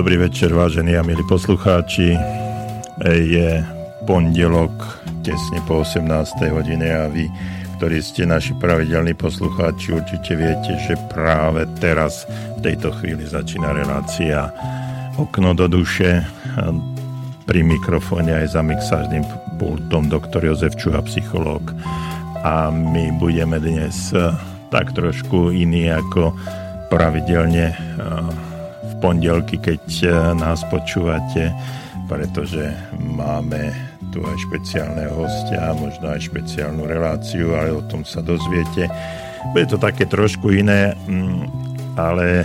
Dobrý večer, vážení a milí poslucháči. Je pondelok, tesne po 18. hodine a vy, ktorí ste naši pravidelní poslucháči, určite viete, že práve teraz, v tejto chvíli začína relácia Okno do duše. Pri mikrofóne aj za mixážnym pultom doktor Jozef Čuha, psychológ. A my budeme dnes tak trošku iní ako pravidelne pondelky, keď e, nás počúvate, pretože máme tu aj špeciálneho hostia, možno aj špeciálnu reláciu, ale o tom sa dozviete. Bude to také trošku iné, mm, ale e,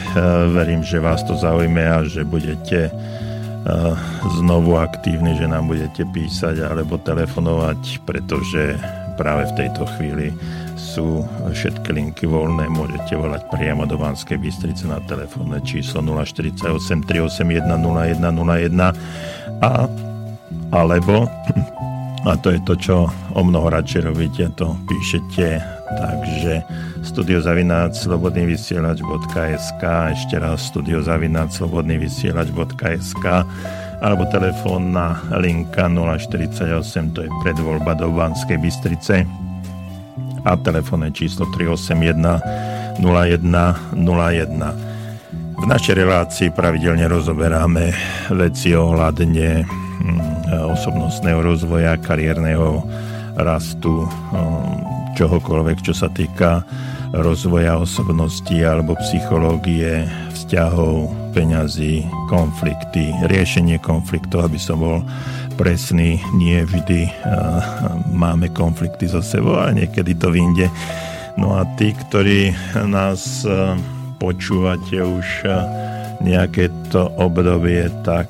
verím, že vás to zaujme a že budete e, znovu aktívni, že nám budete písať alebo telefonovať, pretože práve v tejto chvíli sú všetky linky voľné, môžete volať priamo do Banskej Bystrice na telefónne číslo 048 381 0101 a alebo a to je to, čo o mnoho radšej robíte, to píšete. Takže studiozavináčslobodnývysielač.sk ešte raz studiozavináčslobodnývysielač.sk alebo telefónna linka 048, to je predvoľba do Banskej Bystrice a telefónne číslo 381 0101. V našej relácii pravidelne rozoberáme veci ohľadne hm, osobnostného rozvoja, kariérneho rastu, hm, čohokoľvek, čo sa týka rozvoja osobnosti alebo psychológie, vzťahov, peňazí, konflikty, riešenie konfliktov, aby som bol presný, nie vždy máme konflikty so sebou a niekedy to vyjde. No a tí, ktorí nás počúvate už nejaké to obdobie, tak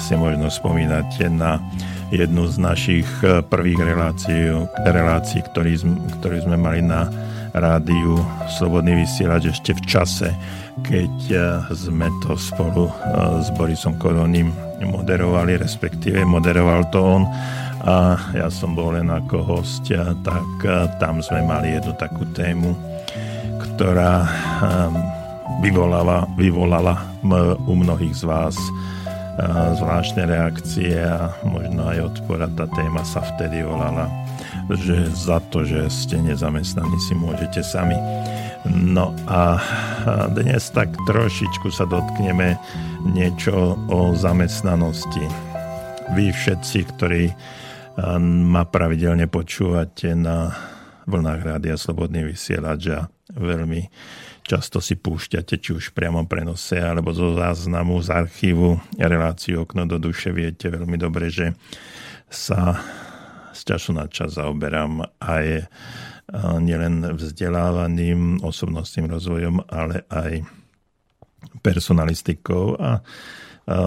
si možno spomínate na jednu z našich prvých relácií, relácií ktorý, ktorý sme mali na rádiu Slobodný vysielač ešte v čase, keď sme to spolu s Borisom Koroním moderovali, respektíve moderoval to on. A ja som bol len ako host, tak tam sme mali jednu takú tému, ktorá vyvolala, vyvolala u mnohých z vás zvláštne reakcie a možno aj odpor tá téma sa vtedy volala, že za to, že ste nezamestnaní si môžete sami. No a dnes tak trošičku sa dotkneme niečo o zamestnanosti. Vy všetci, ktorí ma pravidelne počúvate na vlnách Rádia Slobodný vysielač a veľmi často si púšťate, či už v priamom prenose, alebo zo záznamu z archívu reláciu Okno do duše. Viete veľmi dobre, že sa z času na čas zaoberám aj nielen vzdelávaným osobnostným rozvojom, ale aj personalistikou a, a, a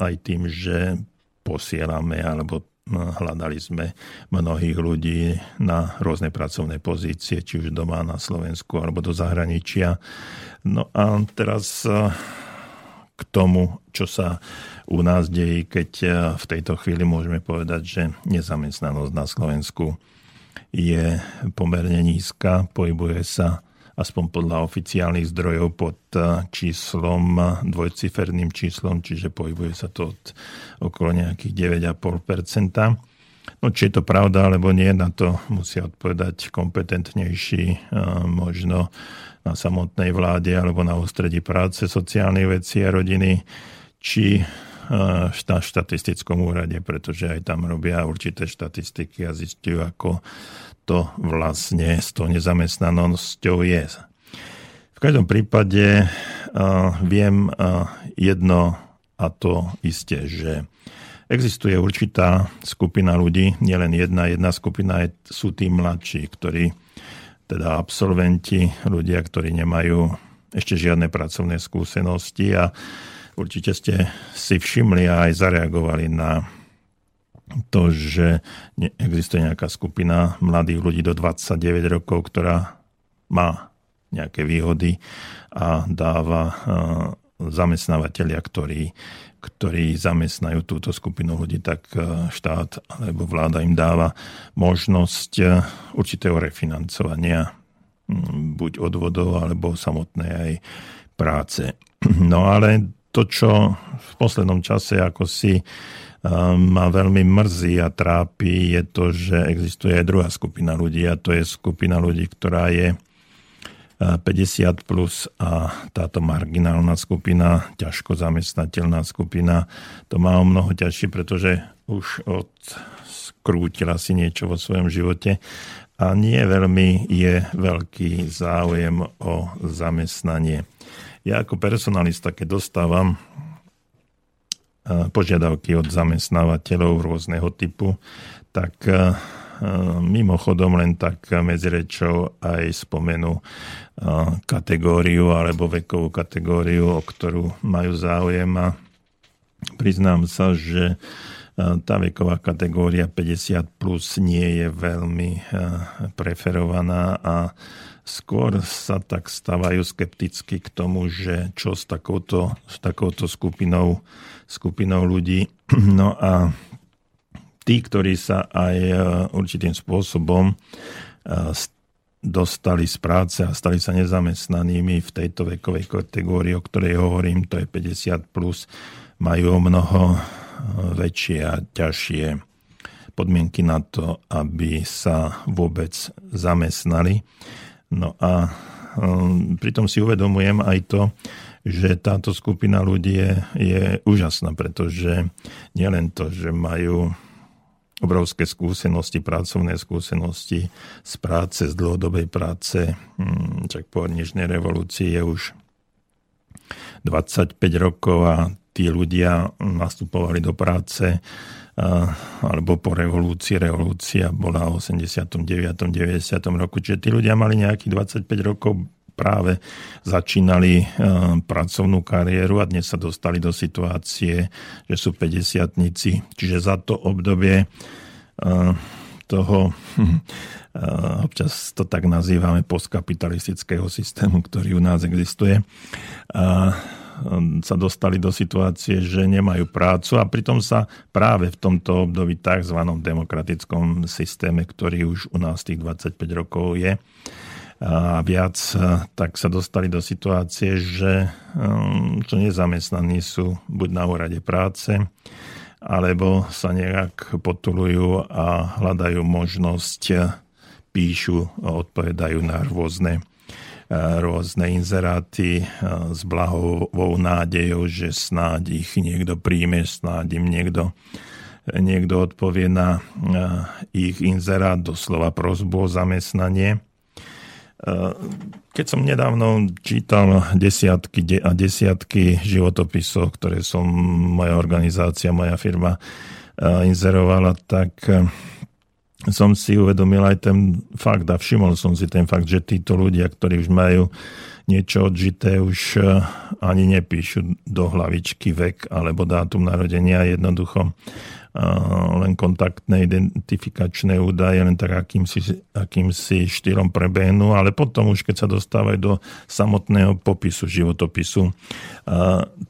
aj tým, že posielame alebo hľadali sme mnohých ľudí na rôzne pracovné pozície, či už doma na Slovensku alebo do zahraničia. No a teraz k tomu, čo sa u nás deje, keď v tejto chvíli môžeme povedať, že nezamestnanosť na Slovensku je pomerne nízka, pohybuje sa aspoň podľa oficiálnych zdrojov pod eh, číslom, dvojciferným číslom, čiže pohybuje sa to od okolo nejakých 9,5%. No či je to pravda alebo nie, na to musia odpovedať kompetentnejší eh, možno na samotnej vláde alebo na ústredí práce, sociálnej veci a rodiny, či na eh, štatistickom úrade, pretože aj tam robia určité štatistiky a zistujú, ako to vlastne s tou nezamestnanosťou je. V každom prípade uh, viem jedno a to isté, že existuje určitá skupina ľudí, nielen jedna, jedna skupina je, sú tí mladší, ktorí teda absolventi, ľudia, ktorí nemajú ešte žiadne pracovné skúsenosti a určite ste si všimli a aj zareagovali na to, že existuje nejaká skupina mladých ľudí do 29 rokov, ktorá má nejaké výhody a dáva zamestnávateľia, ktorí, ktorí zamestnajú túto skupinu ľudí, tak štát alebo vláda im dáva možnosť určitého refinancovania buď odvodov alebo samotnej aj práce. No ale to, čo v poslednom čase ako si ma veľmi mrzí a trápi, je to, že existuje aj druhá skupina ľudí a to je skupina ľudí, ktorá je 50 plus a táto marginálna skupina, ťažko zamestnateľná skupina, to má o mnoho ťažšie, pretože už od skrútila si niečo vo svojom živote a nie veľmi je veľký záujem o zamestnanie. Ja ako personalista, keď dostávam požiadavky od zamestnávateľov rôzneho typu, tak mimochodom len tak medzi rečou aj spomenu kategóriu alebo vekovú kategóriu, o ktorú majú záujem a priznám sa, že tá veková kategória 50 plus nie je veľmi preferovaná a skôr sa tak stávajú skepticky k tomu, že čo s takouto, s takouto skupinou, skupinou ľudí. No a tí, ktorí sa aj e, určitým spôsobom e, dostali z práce a stali sa nezamestnanými v tejto vekovej kategórii, o ktorej hovorím, to je 50+, plus, majú o mnoho e, väčšie a ťažšie podmienky na to, aby sa vôbec zamestnali. No a pritom si uvedomujem aj to, že táto skupina ľudí je, je úžasná, pretože nielen to, že majú obrovské skúsenosti, pracovné skúsenosti z práce, z dlhodobej práce. Čak hm, po dnešnej revolúcii je už 25 rokov a tí ľudia nastupovali do práce alebo po revolúcii. Revolúcia bola v 89. 90. roku, čiže tí ľudia mali nejakých 25 rokov práve začínali pracovnú kariéru a dnes sa dostali do situácie, že sú 50 Čiže za to obdobie toho občas to tak nazývame postkapitalistického systému, ktorý u nás existuje. Sa dostali do situácie, že nemajú prácu a pritom sa práve v tomto období tzv. demokratickom systéme, ktorý už u nás tých 25 rokov je, viac, tak sa dostali do situácie, že čo um, nezamestnaní sú buď na úrade práce, alebo sa nejak potulujú a hľadajú možnosť, píšu a odpovedajú na rôzne, rôzne inzeráty s blahovou nádejou, že snáď ich niekto príjme, snáď im niekto, niekto odpovie na ich inzerát, doslova prozbu o zamestnanie. Keď som nedávno čítal desiatky a desiatky životopisov, ktoré som moja organizácia, moja firma inzerovala, tak som si uvedomil aj ten fakt a všimol som si ten fakt, že títo ľudia, ktorí už majú niečo odžité, už ani nepíšu do hlavičky vek alebo dátum narodenia, jednoducho len kontaktné identifikačné údaje, len tak akýmsi, akýmsi štýlom prebehnú, ale potom už keď sa dostávajú do samotného popisu životopisu,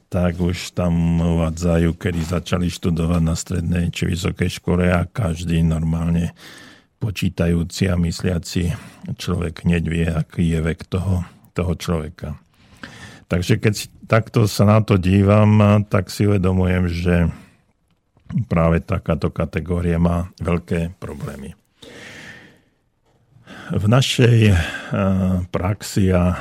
tak už tam uvádzajú, kedy začali študovať na strednej či vysokej škole a každý normálne počítajúci a mysliaci človek hneď vie, aký je vek toho, toho človeka. Takže keď takto sa na to dívam, tak si uvedomujem, že práve takáto kategória má veľké problémy. V našej eh, praxi a eh,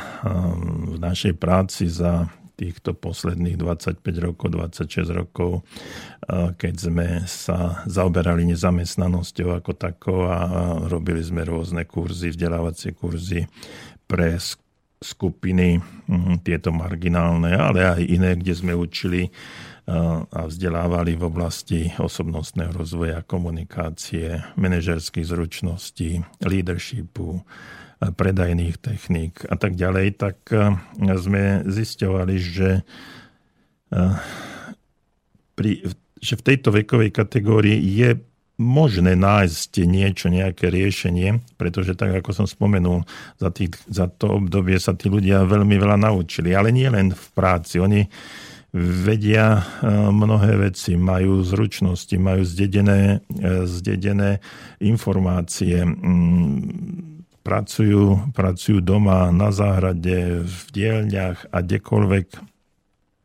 v našej práci za týchto posledných 25 rokov, 26 rokov, eh, keď sme sa zaoberali nezamestnanosťou ako takou a robili sme rôzne kurzy, vzdelávacie kurzy pre skupiny, hm, tieto marginálne, ale aj iné, kde sme učili a vzdelávali v oblasti osobnostného rozvoja, komunikácie, manažerských zručností, leadershipu, predajných techník a tak ďalej, tak sme zisťovali, že, pri, že v tejto vekovej kategórii je možné nájsť niečo, nejaké riešenie, pretože tak, ako som spomenul, za, tých, za to obdobie sa tí ľudia veľmi veľa naučili, ale nie len v práci. Oni vedia e, mnohé veci, majú zručnosti, majú zdedené, e, zdedené informácie, pracujú, pracujú doma, na záhrade, v dielňach a kdekoľvek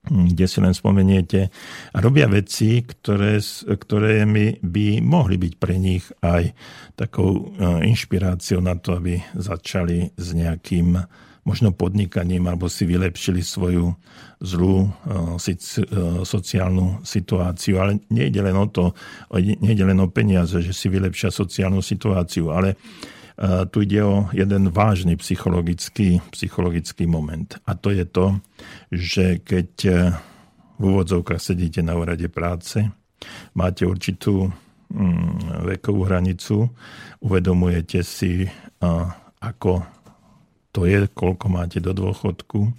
kde si len spomeniete. A robia veci, ktoré, ktoré by mohli byť pre nich aj takou inšpiráciou na to, aby začali s nejakým možno podnikaním alebo si vylepšili svoju zlú eh, eh, sociálnu situáciu. Ale nejde len o to, nejde len o peniaze, že si vylepšia sociálnu situáciu, ale eh, tu ide o jeden vážny psychologický, psychologický moment. A to je to, že keď v úvodzovkách sedíte na úrade práce, máte určitú mm, vekovú hranicu, uvedomujete si, ako to je, koľko máte do dôchodku.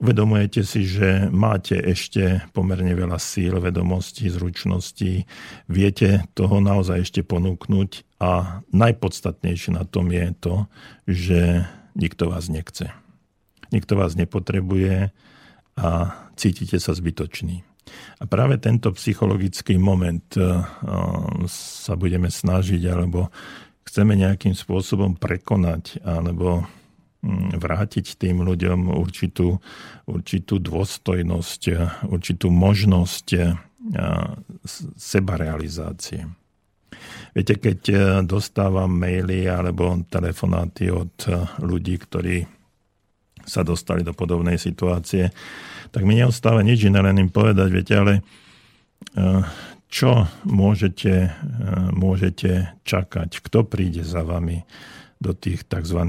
Uvedomujete si, že máte ešte pomerne veľa síl, vedomostí, zručností, viete toho naozaj ešte ponúknuť a najpodstatnejšie na tom je to, že nikto vás nechce. Nikto vás nepotrebuje a cítite sa zbytočný. A práve tento psychologický moment eh, sa budeme snažiť, alebo chceme nejakým spôsobom prekonať, alebo vrátiť tým ľuďom určitú, určitú dôstojnosť, určitú možnosť sebarealizácie. Viete, keď e, dostávam maily alebo telefonáty od e, ľudí, ktorí sa dostali do podobnej situácie, tak mi neostáva nič iné, len im povedať, viete, ale e, čo môžete, môžete čakať, kto príde za vami, do tých tzv.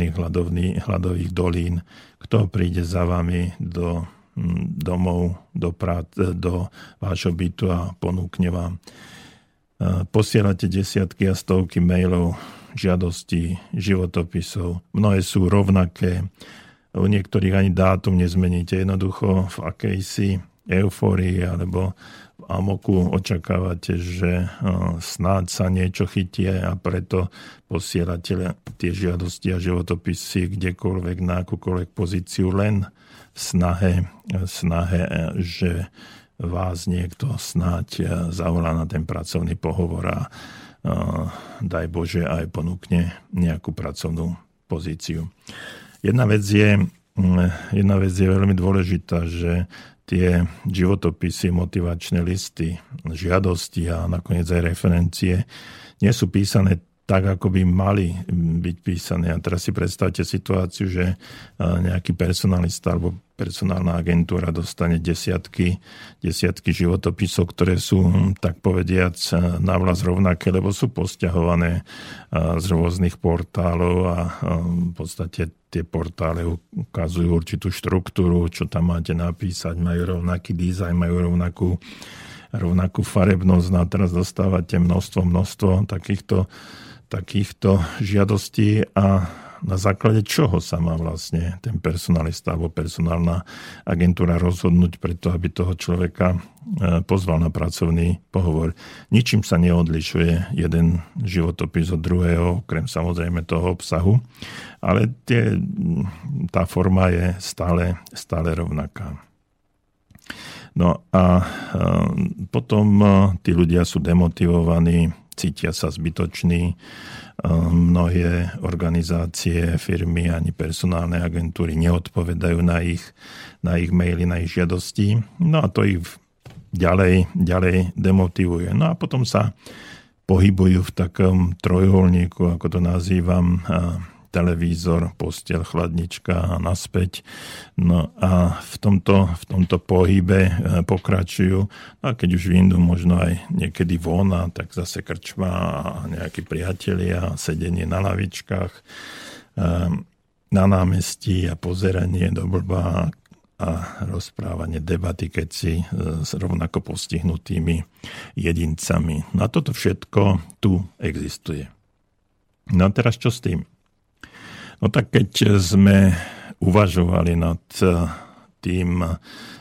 hladových dolín, kto príde za vami do mm, domov, do, prát, do vášho bytu a ponúkne vám. Posielate desiatky a stovky mailov, žiadostí, životopisov. Mnohé sú rovnaké. U niektorých ani dátum nezmeníte. Jednoducho v akejsi eufórii alebo amoku očakávate, že snáď sa niečo chytie a preto posielate tie žiadosti a životopisy kdekoľvek na akúkoľvek pozíciu len v snahe, v snahe že vás niekto snáď zavolá na ten pracovný pohovor a daj Bože aj ponúkne nejakú pracovnú pozíciu. Jedna vec je, jedna vec je veľmi dôležitá, že tie životopisy, motivačné listy, žiadosti a nakoniec aj referencie nie sú písané tak, ako by mali byť písané. A teraz si predstavte situáciu, že nejaký personalista alebo personálna agentúra dostane desiatky, desiatky životopisov, ktoré sú, tak povediac, na vlas rovnaké, lebo sú posťahované z rôznych portálov a v podstate tie portály ukazujú určitú štruktúru, čo tam máte napísať, majú rovnaký dizajn, majú rovnakú rovnakú farebnosť no a teraz dostávate množstvo, množstvo takýchto takýchto žiadostí a na základe čoho sa má vlastne ten personalista alebo personálna agentúra rozhodnúť preto, aby toho človeka e, pozval na pracovný pohovor. Ničím sa neodlišuje jeden životopis od druhého, okrem samozrejme toho obsahu, ale tie, tá forma je stále, stále rovnaká. No a e, potom e, tí ľudia sú demotivovaní, cítia sa zbytoční. Mnohé organizácie, firmy ani personálne agentúry neodpovedajú na ich, na ich maily, na ich žiadosti. No a to ich ďalej, ďalej demotivuje. No a potom sa pohybujú v takom trojuholníku, ako to nazývam, televízor, postel, chladnička a naspäť. No a v tomto, v tomto pohybe e, pokračujú. No a keď už vyjdú možno aj niekedy von, tak zase krčma a nejakí priatelia, sedenie na lavičkách, e, na námestí a pozeranie do blba a rozprávanie debaty, keď si e, s rovnako postihnutými jedincami. No a toto všetko tu existuje. No a teraz čo s tým? No tak keď sme uvažovali nad eh, tým,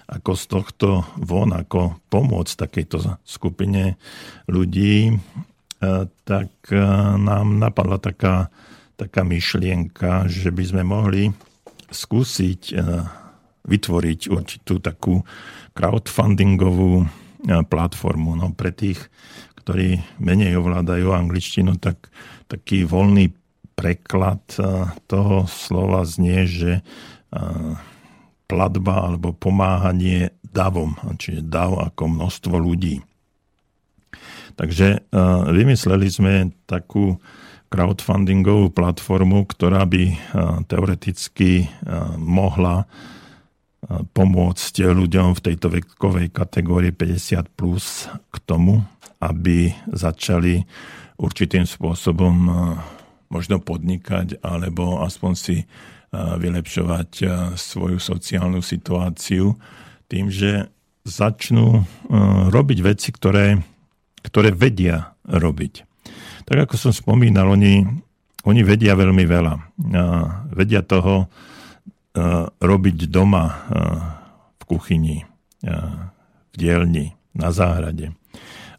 ako z tohto von, ako pomôcť takejto skupine ľudí, eh, tak eh, nám napadla taká, taká myšlienka, že by sme mohli skúsiť vytvoriť určitú takú crowdfundingovú platformu. No, pre tých, ktorí menej ovládajú angličtinu, tak taký voľný preklad toho slova znie, že platba alebo pomáhanie davom, čiže dav ako množstvo ľudí. Takže vymysleli sme takú crowdfundingovú platformu, ktorá by teoreticky mohla pomôcť ľuďom v tejto vekovej kategórii 50 plus k tomu, aby začali určitým spôsobom možno podnikať alebo aspoň si vylepšovať svoju sociálnu situáciu tým, že začnú robiť veci, ktoré, ktoré vedia robiť. Tak ako som spomínal, oni, oni vedia veľmi veľa. Vedia toho robiť doma v kuchyni, v dielni, na záhrade.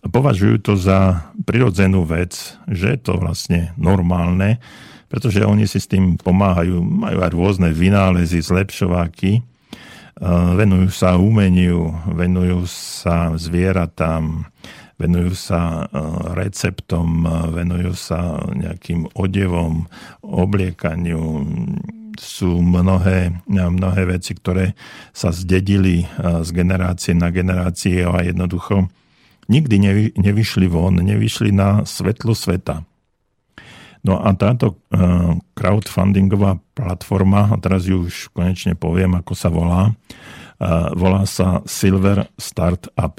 A považujú to za prirodzenú vec, že je to vlastne normálne, pretože oni si s tým pomáhajú, majú aj rôzne vynálezy, zlepšováky, venujú sa umeniu, venujú sa zvieratám, venujú sa receptom, venujú sa nejakým odevom, obliekaniu. Sú mnohé, mnohé veci, ktoré sa zdedili z generácie na generácie a jednoducho nikdy nevyšli von, nevyšli na svetlo sveta. No a táto eh, crowdfundingová platforma, a teraz ju už konečne poviem, ako sa volá, eh, volá sa Silver Startup.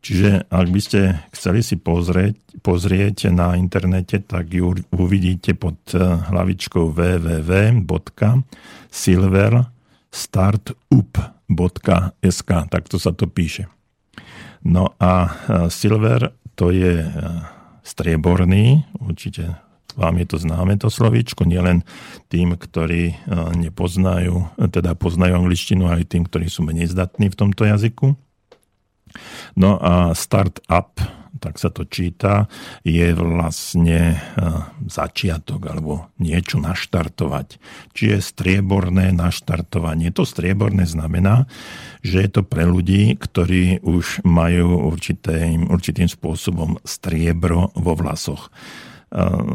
Čiže ak by ste chceli si pozrieť, pozrieť na internete, tak ju uvidíte pod eh, hlavičkou www.silverstartup.sk. Takto sa to píše. No a silver to je strieborný, určite vám je to známe to slovíčko, nielen tým, ktorí e, nepoznajú, teda poznajú angličtinu, aj tým, ktorí sú menej zdatní v tomto jazyku. No a start-up, tak sa to číta, je vlastne e, začiatok alebo niečo naštartovať. Čiže strieborné naštartovanie. To strieborné znamená, že je to pre ľudí, ktorí už majú určitým, určitým spôsobom striebro vo vlasoch.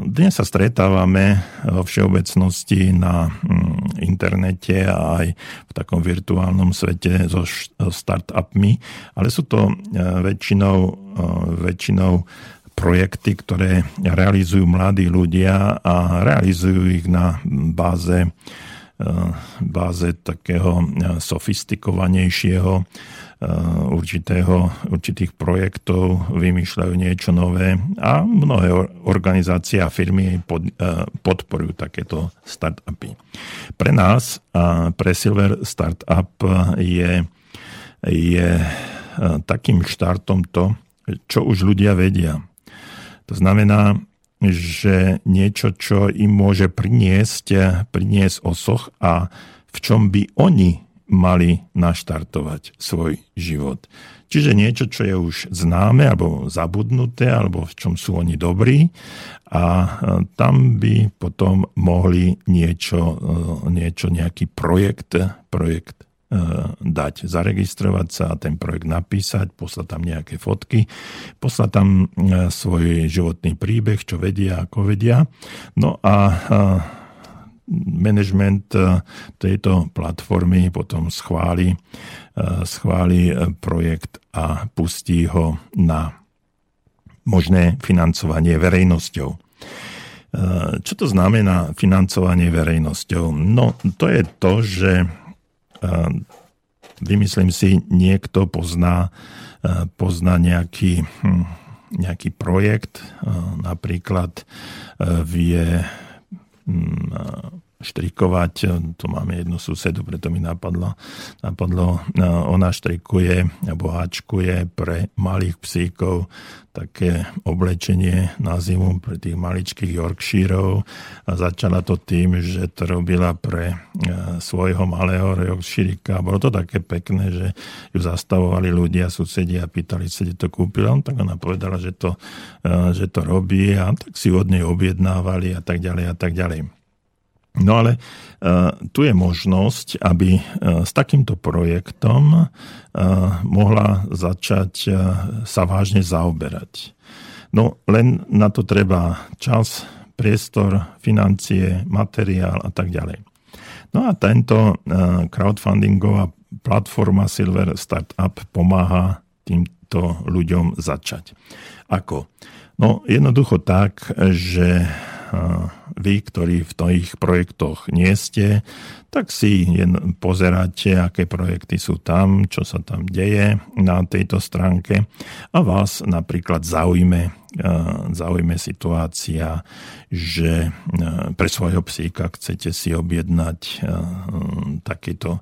Dnes sa stretávame vo všeobecnosti na mm, internete a aj v takom virtuálnom svete so startupmi, ale sú to e, väčšinou, e, väčšinou projekty, ktoré realizujú mladí ľudia a realizujú ich na báze, e, báze takého sofistikovanejšieho Eh, určitého, určitých projektov, vymýšľajú niečo nové a mnohé organizácie a firmy pod, eh, podporujú takéto startupy. Pre nás, pre Silver Startup je, je eh, takým štartom to, čo už ľudia vedia. To znamená, že niečo, čo im môže priniesť, priniesť osoch a v čom by oni mali naštartovať svoj život. Čiže niečo, čo je už známe alebo zabudnuté, alebo v čom sú oni dobrí a e, tam by potom mohli niečo, e, niečo nejaký projekt, projekt e, dať, zaregistrovať sa a ten projekt napísať, poslať tam nejaké fotky, poslať tam svoj životný príbeh, čo vedia, ako vedia. No a management eh, tejto platformy potom schváli, eh, schváli eh, projekt a pustí ho na možné financovanie verejnosťou. Čo to znamená financovanie verejnosťou? No, to je to, že vymyslím si, niekto pozná, pozná nejaký, hm, nejaký projekt, napríklad vie hm, štrikovať. Tu máme jednu susedu, preto mi napadlo, napadlo ona štrikuje alebo háčkuje pre malých psíkov také oblečenie na zimu pre tých maličkých Yorkshirov a začala to tým, že to robila pre e, svojho malého Yorkshirika. Bolo to také pekné, že ju zastavovali ľudia, susedia a pýtali sa, kde to kúpila. Tak ona povedala, že to, e, že to robí a tak si od nej objednávali a tak ďalej a tak ďalej. No ale uh, tu je možnosť, aby uh, s takýmto projektom uh, mohla začať sa vážne zaoberať. No len na to treba čas, priestor, financie, materiál a tak ďalej. No a tento crowdfundingová platforma Silver Startup pomáha týmto ľuďom začať. Ako? No jednoducho tak, že vy, ktorí v tých projektoch nie ste, tak si pozeráte, aké projekty sú tam, čo sa tam deje na tejto stránke a vás napríklad zaujme, zaujme situácia, že pre svojho psíka chcete si objednať takýto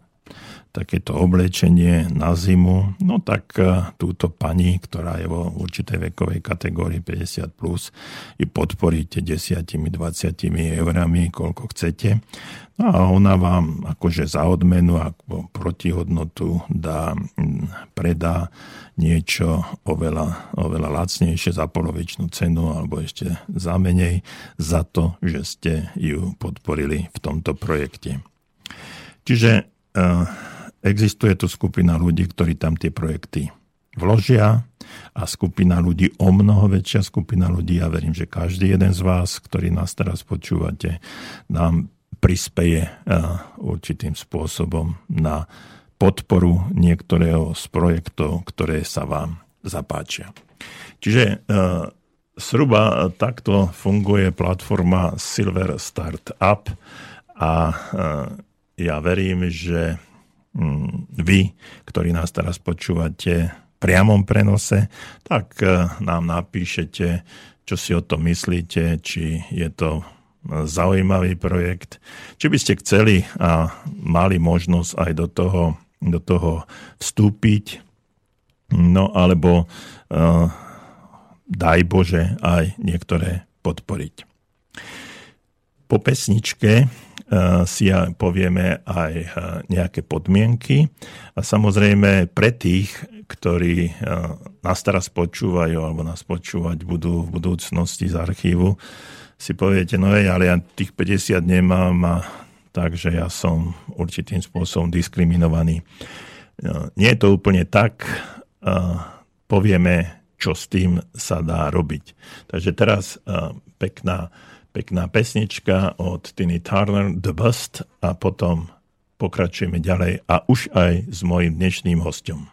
takéto oblečenie na zimu, no tak e, túto pani, ktorá je vo určitej vekovej kategórii 50+, plus, ju podporíte 10-20 eurami, koľko chcete. No a ona vám akože za odmenu ako protihodnotu dá, predá niečo oveľa, oveľa lacnejšie za polovičnú cenu alebo ešte za menej za to, že ste ju podporili v tomto projekte. Čiže uh, existuje tu skupina ľudí, ktorí tam tie projekty vložia a skupina ľudí, o mnoho väčšia skupina ľudí, ja verím, že každý jeden z vás, ktorý nás teraz počúvate, nám prispeje eh, určitým spôsobom na podporu niektorého z projektov, ktoré sa vám zapáčia. Čiže eh, zhruba takto funguje platforma Silver Startup a eh, ja verím, že vy, ktorí nás teraz počúvate v priamom prenose, tak e, nám napíšete, čo si o tom myslíte, či je to zaujímavý projekt, či by ste chceli a mali možnosť aj do toho, do toho vstúpiť, no alebo uh, daj Bože aj niektoré podporiť. Po pesničke Eh, si povieme aj eh, nejaké podmienky. A samozrejme pre tých, ktorí eh, nás teraz počúvajú alebo nás počúvať budú v budúcnosti z archívu, si poviete, no hej, ale ja tých 50 nemám a takže ja som určitým spôsobom diskriminovaný. Nie je to úplne tak. Povieme, čo s tým sa dá robiť. Takže teraz pekná pekná pesnička od Tiny Turner, The Bust a potom pokračujeme ďalej a už aj s mojim dnešným hostom.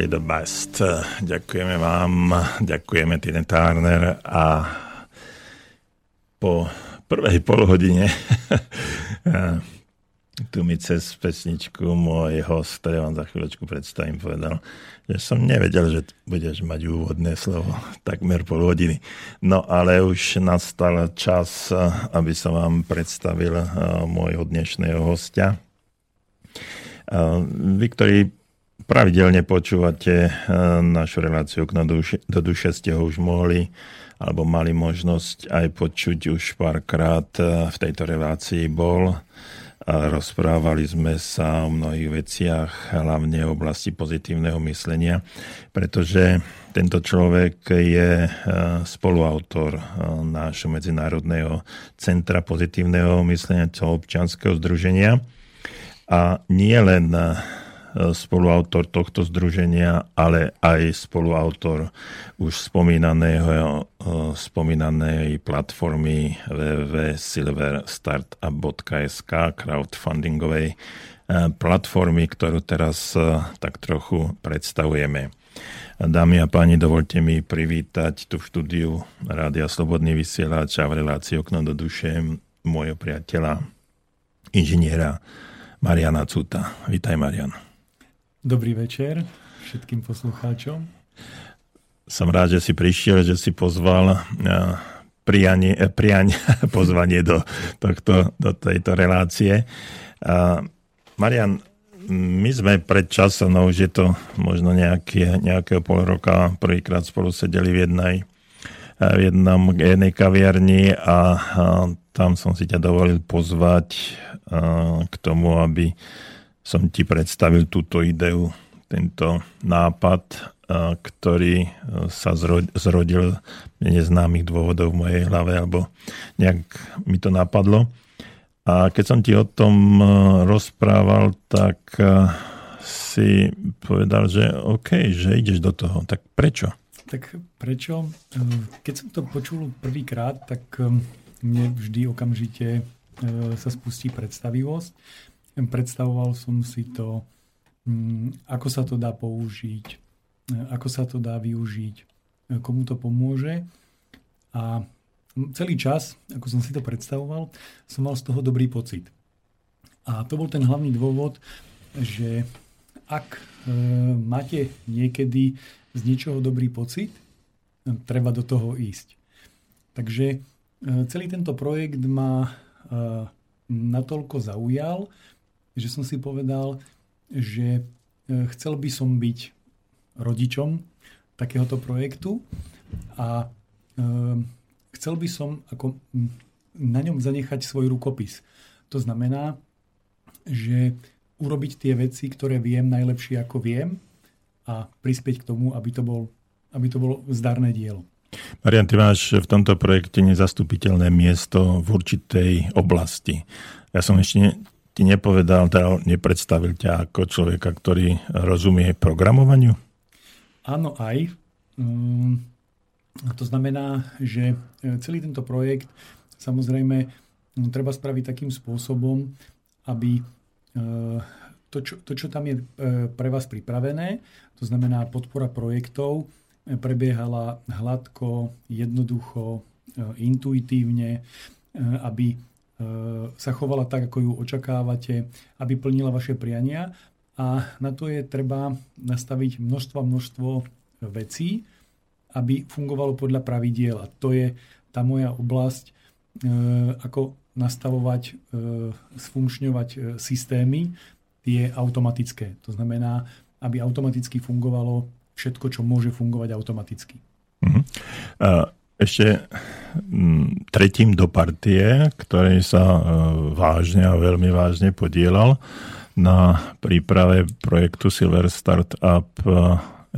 Simply the best. Ďakujeme vám, ďakujeme Tine Turner a po prvej polhodine tu mi cez pesničku môj host, ktorý vám za chvíľočku predstavím, povedal, že som nevedel, že budeš mať úvodné slovo takmer pol hodiny. No ale už nastal čas, aby som vám predstavil eh, môjho dnešného hostia. Eh, vy, ktorí pravidelne počúvate eh, našu reláciu duše, do duše, ste ho už mohli alebo mali možnosť aj počuť už párkrát eh, v tejto relácii bol. Rozprávali sme sa o mnohých veciach, hlavne v oblasti pozitívneho myslenia, pretože tento človek je eh, spoluautor nášho Medzinárodného centra pozitívneho myslenia, občianského združenia. A nie len spoluautor tohto združenia, ale aj spoluautor už spomínaného, eh, spomínanej platformy www.silverstartup.sk crowdfundingovej eh, platformy, ktorú teraz tak trochu predstavujeme. Dámy a páni, dovolte mi privítať tu v štúdiu Rádia Slobodný vysielač a v relácii Okno do duše môjho priateľa, inžiniera Mariana Cuta. Vítaj, Marian. Dobrý večer všetkým poslucháčom. Som rád, že si prišiel, že si pozval eh, prianie, eh, prianie, pozvanie do, tohto, do tejto relácie. Marian, my sme pred časom, no už je to možno nejaké, nejakého pol roka, prvýkrát spolu sedeli v jednej, eh, v jednom, jednej kaviarni a, a tam som si ťa dovolil pozvať k tomu, aby som ti predstavil túto ideu, tento nápad, ktorý sa zrodil neznámych dôvodov v mojej hlave, alebo nejak mi to napadlo. A keď som ti o tom rozprával, tak si povedal, že OK, že ideš do toho. Tak prečo? Tak prečo? Keď som to počul prvýkrát, tak mne vždy okamžite sa spustí predstavivosť predstavoval som si to, mm, ako sa to dá použiť, ako sa to dá využiť, komu to pomôže. A celý čas, ako som si to predstavoval, som mal z toho dobrý pocit. A to bol ten hlavný dôvod, že ak e, máte niekedy z niečoho dobrý pocit, treba do toho ísť. Takže e, celý tento projekt ma e, natoľko zaujal, že som si povedal, že e, chcel by som byť rodičom takéhoto projektu a e, chcel by som ako na ňom zanechať svoj rukopis. To znamená, že urobiť tie veci, ktoré viem najlepšie ako viem a prispieť k tomu, aby to, bol, aby to bolo zdarné dielo. Marian, ty máš v tomto projekte nezastupiteľné miesto v určitej oblasti. Ja som ešte ti nepovedal, teda nepredstavil ťa ako človeka, ktorý rozumie programovaniu? Áno, aj. Mm, to znamená, že e, celý tento projekt samozrejme mm, treba spraviť takým spôsobom, aby e, to čo, to, čo tam je e, pre vás pripravené, to znamená podpora projektov, prebiehala hladko, jednoducho, intuitívne, aby sa chovala tak, ako ju očakávate, aby plnila vaše priania a na to je treba nastaviť množstvo množstvo vecí, aby fungovalo podľa pravidiel. A to je tá moja oblasť, e, ako nastavovať, e, sfunkčňovať systémy, tie automatické. To znamená, aby automaticky fungovalo všetko, čo môže fungovať automaticky. Uh-huh. Uh ešte mm, tretím do partie, ktorý sa e, vážne a veľmi vážne podielal na príprave projektu Silver Startup e,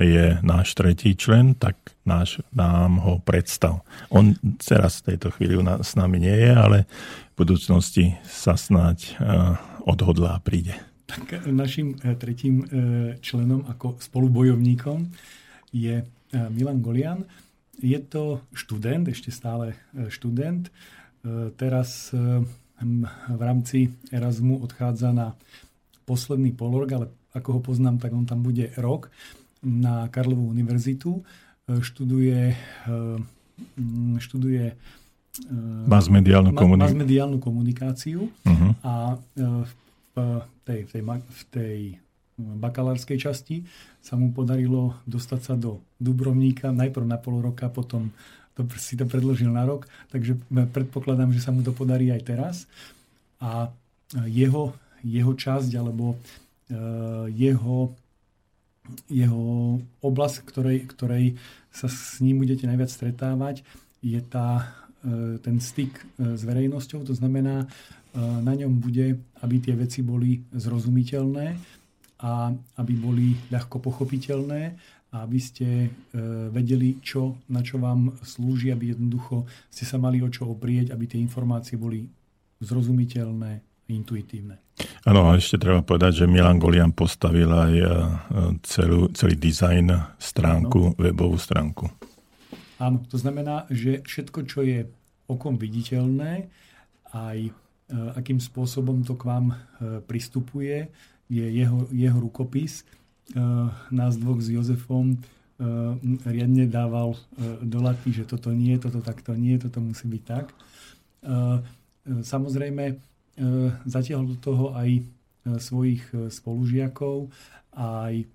je náš tretí člen, tak náš, nám ho predstav. On teraz v tejto chvíli s nami nie je, ale v budúcnosti sa snáď e, odhodlá a príde. Tak našim tretím členom ako spolubojovníkom je Milan Golian je to študent, ešte stále e, študent. E, teraz e, v rámci Erasmu odchádza na posledný polorok, ale ako ho poznám, tak on tam bude rok na Karlovú univerzitu. Študuje, študuje Masmediálnu, komunik- masmediálnu komunikáciu uh-huh. a v tej, v, tej, v tej bakalárskej časti sa mu podarilo dostať sa do Dubrovníka najprv na pol roka, potom to, si to predložil na rok, takže predpokladám, že sa mu to podarí aj teraz. A jeho, jeho časť alebo uh, jeho, jeho oblasť, ktorej, ktorej sa s ním budete najviac stretávať, je tá, uh, ten styk s verejnosťou. To znamená, na ňom bude, aby tie veci boli zrozumiteľné a aby boli ľahko pochopiteľné a aby ste e, vedeli, čo, na čo vám slúži, aby jednoducho ste sa mali o čo oprieť, aby tie informácie boli zrozumiteľné, intuitívne. Áno, a ešte treba povedať, že Milan Golian postavil aj e, celú, celý dizajn stránku, ano. webovú stránku. Áno, to znamená, že všetko, čo je okom viditeľné, aj e, akým spôsobom to k vám pristupuje, je jeho, jeho rukopis Eh, nás dvoch s Jozefom eh, riadne dával eh, do laty, že toto nie, toto takto nie, toto musí byť tak. Samozrejme, zatiaľ do toho aj svojich spolužiakov, aj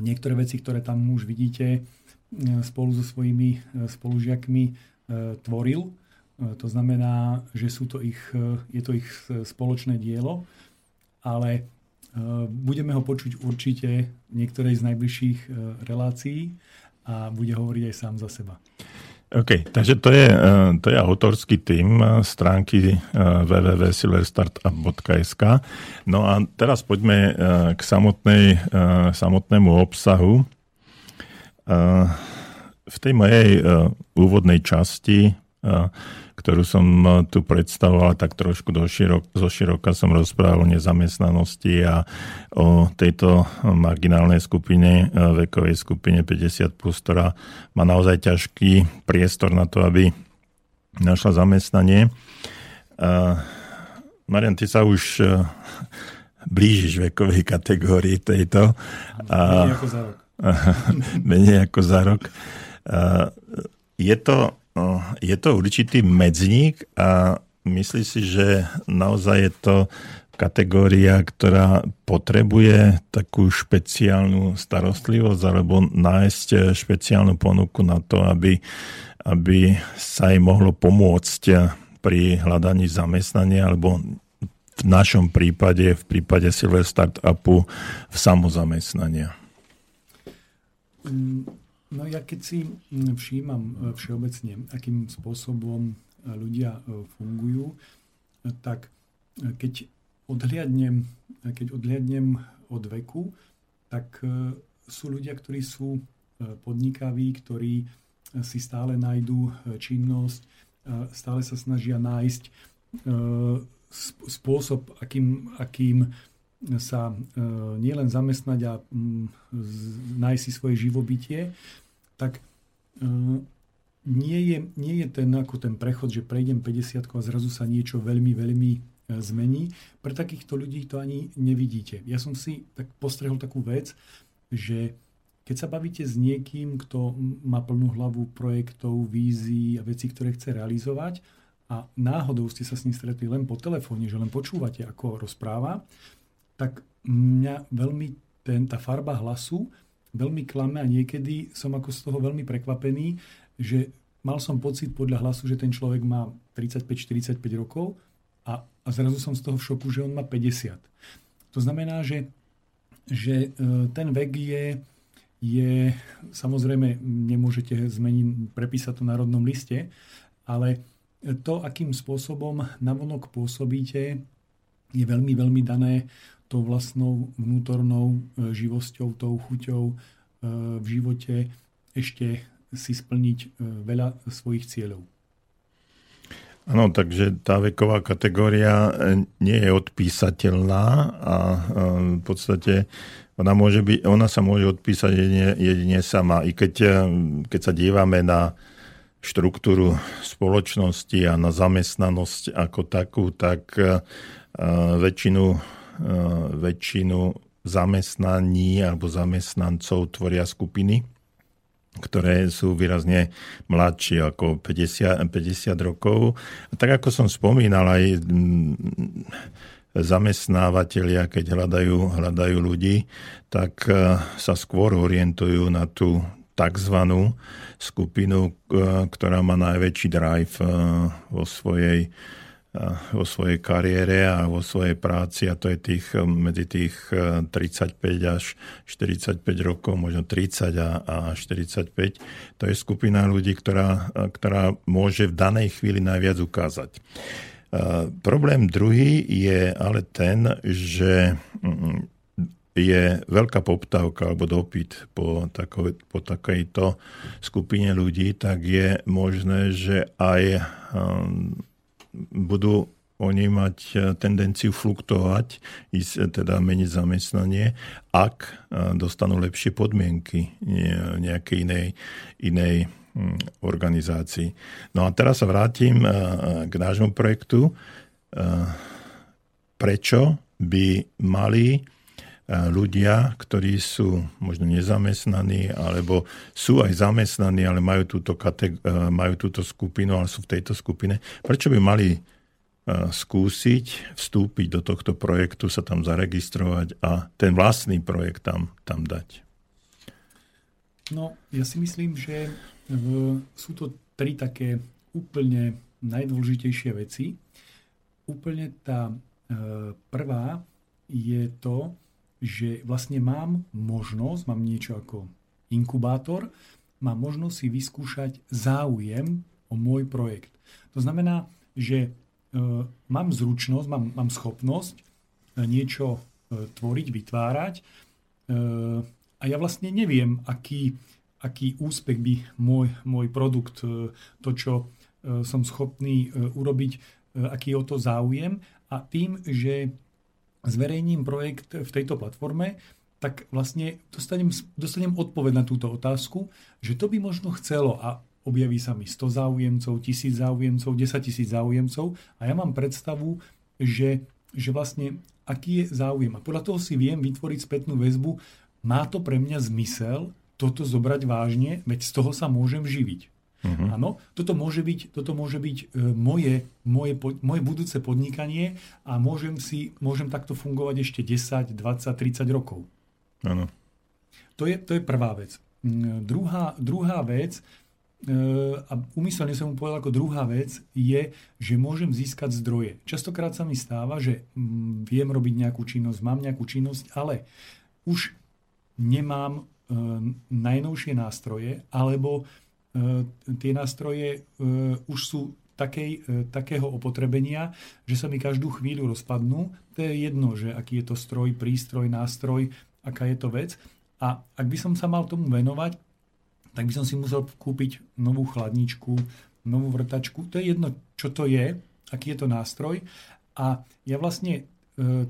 niektoré veci, ktoré tam už vidíte, spolu so svojimi spolužiakmi tvoril. To znamená, že sú to ich, je to ich spoločné dielo, ale budeme ho počuť určite v niektorej z najbližších eh, relácií a bude hovoriť aj sám za seba. OK, takže to je, eh, to je autorský tým stránky www.silverstartup.sk. No a teraz poďme k samotnej, samotnému obsahu. V tej mojej úvodnej časti ktorú som eh, tu predstavoval, tak trošku do širok, zo široka som rozprával o nezamestnanosti a o tejto marginálnej skupine, eh, vekovej skupine 50+, plus, ktorá má naozaj ťažký priestor na to, aby našla zamestnanie. Marian, ty sa už eh, blížiš vekovej kategórii tejto. Menej ako za rok. Menej ako za rok. Je to je to určitý medzník a myslí si, že naozaj je to kategória, ktorá potrebuje takú špeciálnu starostlivosť alebo nájsť špeciálnu ponuku na to, aby, aby sa jej mohlo pomôcť pri hľadaní zamestnania alebo v našom prípade, v prípade Silver Startupu v samozamestnania. No ja keď si mm, všímam e, všeobecne, akým spôsobom e, ľudia e, fungujú, tak keď odhliadnem, keď odhliadnem od veku, tak sú ľudia, ktorí sú podnikaví, ktorí si stále nájdú činnosť, stále sa snažia nájsť spôsob, akým, akým sa nielen zamestnať a mm, nájsť si svoje živobytie, tak e, nie je, nie je ten, ako ten prechod, že prejdem 50 a zrazu sa niečo veľmi, veľmi e, zmení. Pre takýchto ľudí to ani nevidíte. Ja som si tak postrehol takú vec, že keď sa bavíte s niekým, kto má plnú hlavu projektov, vízií a vecí, ktoré chce realizovať a náhodou ste sa s ním stretli len po telefóne, že len počúvate, ako rozpráva, tak mňa veľmi ten, tá farba hlasu veľmi klame a niekedy som ako z toho veľmi prekvapený, že mal som pocit podľa hlasu, že ten človek má 35-45 rokov a, a zrazu som z toho v šoku, že on má 50. To znamená, že, že e, ten vek je, je samozrejme nemôžete zmeniť, prepísať to na rodnom liste, ale to, akým spôsobom navonok pôsobíte, je veľmi, veľmi dané tou vlastnou vnútornou e, živosťou, tou chuťou e, v živote ešte si splniť e, veľa svojich cieľov. Áno, takže tá veková kategória nie je odpísateľná a v podstate ona, môže byť, ona sa môže odpísať jedine, jedine sama. I keď, keď sa dívame na štruktúru spoločnosti a na zamestnanosť ako takú, tak väčšinu väčšinu zamestnaní alebo zamestnancov tvoria skupiny, ktoré sú výrazne mladšie ako 50, 50 rokov. A tak ako som spomínal, aj zamestnávateľia, keď hľadajú, hľadajú ľudí, tak e, sa skôr orientujú na tú tzv. skupinu, e, ktorá má najväčší drive e, vo svojej vo svojej kariére a vo svojej práci a to je tých, medzi tých 35 až 45 rokov, možno 30 a, a 45. To je skupina ľudí, ktorá, ktorá môže v danej chvíli najviac ukázať. Problém druhý je ale ten, že mm, je veľká poptávka alebo dopyt po, tako, po takejto skupine ľudí, tak je možné, že aj um, budú oni mať tendenciu fluktovať, ísť teda meniť zamestnanie, ak dostanú lepšie podmienky nejakej inej, inej Hm, organizácií. No a teraz sa vrátim k nášmu projektu. Prečo by mali ľudia, ktorí sú možno nezamestnaní, alebo sú aj zamestnaní, ale majú túto, kateg- majú túto skupinu, ale sú v tejto skupine, prečo by mali skúsiť vstúpiť do tohto projektu, sa tam zaregistrovať a ten vlastný projekt tam, tam dať? No, ja si myslím, že sú to tri také úplne najdôležitejšie veci. Úplne tá e, prvá je to, že vlastne mám možnosť, mám niečo ako inkubátor, mám možnosť si vyskúšať záujem o môj projekt. To znamená, že e, mám zručnosť, mám, mám schopnosť e, niečo tvoriť, vytvárať a ja vlastne neviem, aký aký úspech by môj, môj produkt, e, to, čo e, som schopný e, urobiť, aký je o to záujem. A tým, že zverejním projekt v tejto platforme, tak vlastne dostanem, dostanem odpoveď na túto otázku, že to by možno chcelo a objaví sa mi 100 záujemcov, 1000 záujemcov, 10 tisíc záujemcov a ja mám predstavu, že, že vlastne aký je záujem. A podľa toho si viem vytvoriť spätnú väzbu, má to pre mňa zmysel toto zobrať vážne, veď z toho sa môžem živiť. Uh-huh. Áno, toto môže byť, toto môže byť e, moje, moje, moje budúce podnikanie a môžem, si, môžem takto fungovať ešte 10, 20, 30 rokov. Áno. To je, to je prvá vec. Mm, druhá, druhá vec, e, a umyselne som mu povedal ako druhá vec, je, že môžem získať zdroje. Častokrát sa mi stáva, že mm, viem robiť nejakú činnosť, mám nejakú činnosť, ale už nemám E, najnovšie nástroje, alebo tie nástroje e, už sú takej, takého opotrebenia, že sa mi každú chvíľu rozpadnú. To je jedno, že aký je to stroj, prístroj, nástroj, aká je to vec. A ak by som sa mal tomu venovať, tak by som si musel kúpiť novú chladničku, novú vrtačku. To je jedno, čo to je, aký je to nástroj. A ja vlastne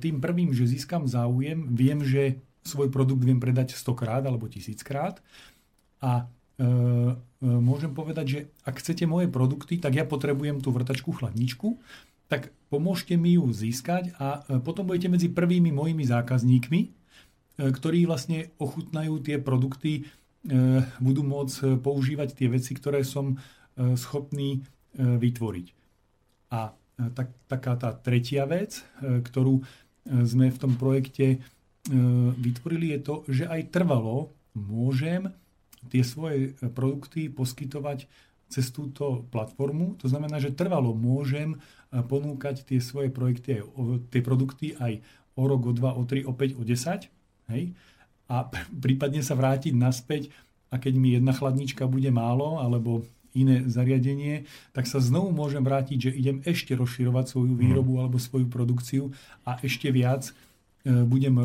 tým prvým, že získam záujem, viem, že svoj produkt viem predať 100 krát alebo 1000 krát. A e, e, môžem povedať, že ak chcete moje produkty, tak ja potrebujem tú vrtačku chladničku, tak pomôžte mi ju získať a e, potom budete medzi prvými mojimi zákazníkmi, e, ktorí vlastne ochutnajú tie produkty, e, budú môcť používať tie veci, ktoré som schopný vytvoriť. A tak, taká tá tretia vec, ktorú sme v tom projekte E, vytvorili, je to, že aj trvalo môžem tie svoje produkty poskytovať cez túto platformu. To znamená, že trvalo môžem e, ponúkať tie svoje projekty, tie produkty aj o rok, o dva, o tri, o 5, o 10. Hej? A prípadne sa vrátiť naspäť a keď mi jedna chladnička bude málo, alebo iné zariadenie, tak sa znovu môžem vrátiť, že idem ešte rozširovať svoju výrobu mm. alebo svoju produkciu a ešte viac E, budem e,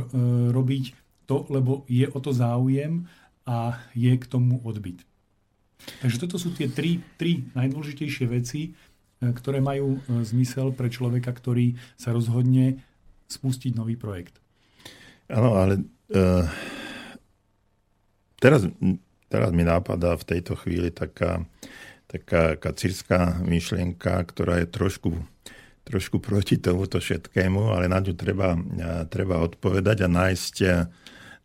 robiť to, lebo je o to záujem a je k tomu odbyt. Takže toto sú tie tri, tri najdôležitejšie veci, e, ktoré majú zmysel pre človeka, ktorý sa rozhodne spustiť nový projekt. Áno, ale uh, teraz, teraz mi nápada v tejto chvíli taká, taká kacírska myšlienka, ktorá je trošku trošku proti tomuto všetkému, ale na ňu treba, treba odpovedať a nájsť,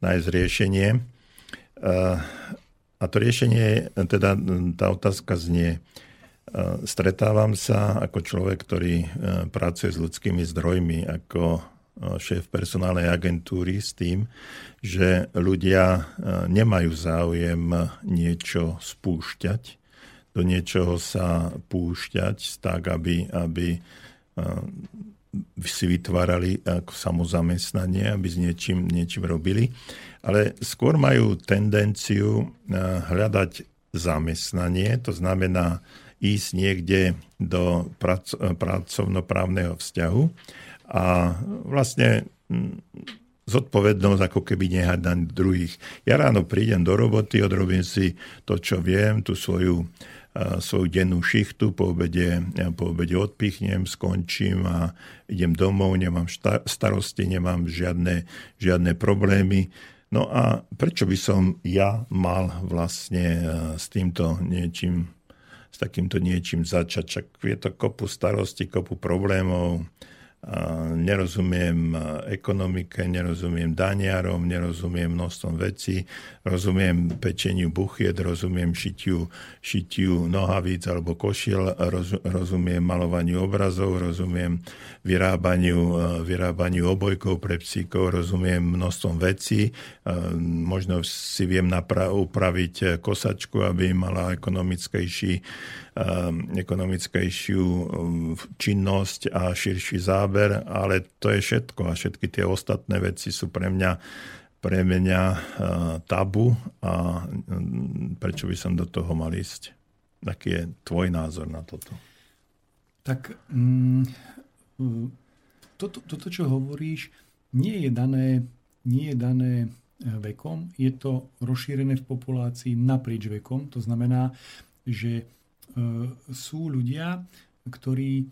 nájsť riešenie. A to riešenie, teda tá otázka znie, stretávam sa ako človek, ktorý pracuje s ľudskými zdrojmi, ako šéf personálnej agentúry s tým, že ľudia nemajú záujem niečo spúšťať, do niečoho sa púšťať tak, aby, aby si vytvárali ako samozamestnanie, aby s niečím, niečím robili. Ale skôr majú tendenciu hľadať zamestnanie, to znamená ísť niekde do prac, pracovnoprávneho vzťahu a vlastne zodpovednosť ako keby nehať na druhých. Ja ráno prídem do roboty, odrobím si to, čo viem, tú svoju svoju dennú šichtu, po obede, po obede odpichnem, skončím a idem domov, nemám starosti, nemám žiadne, žiadne problémy. No a prečo by som ja mal vlastne s týmto niečím, s takýmto niečím začať? Čak je to kopu starosti, kopu problémov, nerozumiem ekonomike, nerozumiem daniarom, nerozumiem množstvom vecí, rozumiem pečeniu buchiet, rozumiem šitiu, šitiu nohavíc alebo košiel, roz, rozumiem malovaniu obrazov, rozumiem vyrábaniu, vyrábaniu obojkov pre psíkov, rozumiem množstvom vecí, možno si viem napra- upraviť kosačku, aby mala ekonomickejší ekonomickejšiu činnosť a širší záber, ale to je všetko a všetky tie ostatné veci sú pre mňa, pre mňa uh, tabu a um, prečo by som do toho mal ísť? Aký je tvoj názor na toto? Tak mm, toto, toto, čo hovoríš, nie je dané, nie je dané eh, vekom, je to rozšírené v populácii naprieč vekom. To znamená, že E, sú ľudia, ktorí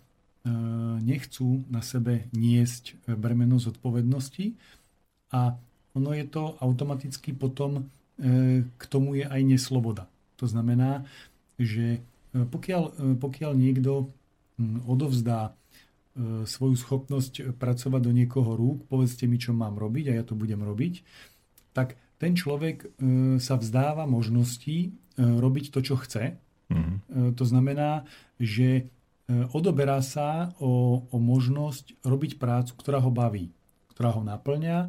nechcú na sebe niesť bremeno zodpovednosti a ono je to automaticky potom e, k tomu je aj nesloboda. To znamená, že pokiaľ, pokiaľ niekto odovzdá svoju schopnosť pracovať do niekoho rúk, povedzte mi, čo mám robiť a ja to budem robiť, tak ten človek sa vzdáva možnosti robiť to, čo chce Mm-hmm. To znamená, že e, odoberá sa o, o možnosť robiť prácu, ktorá ho baví, ktorá ho naplňa, e,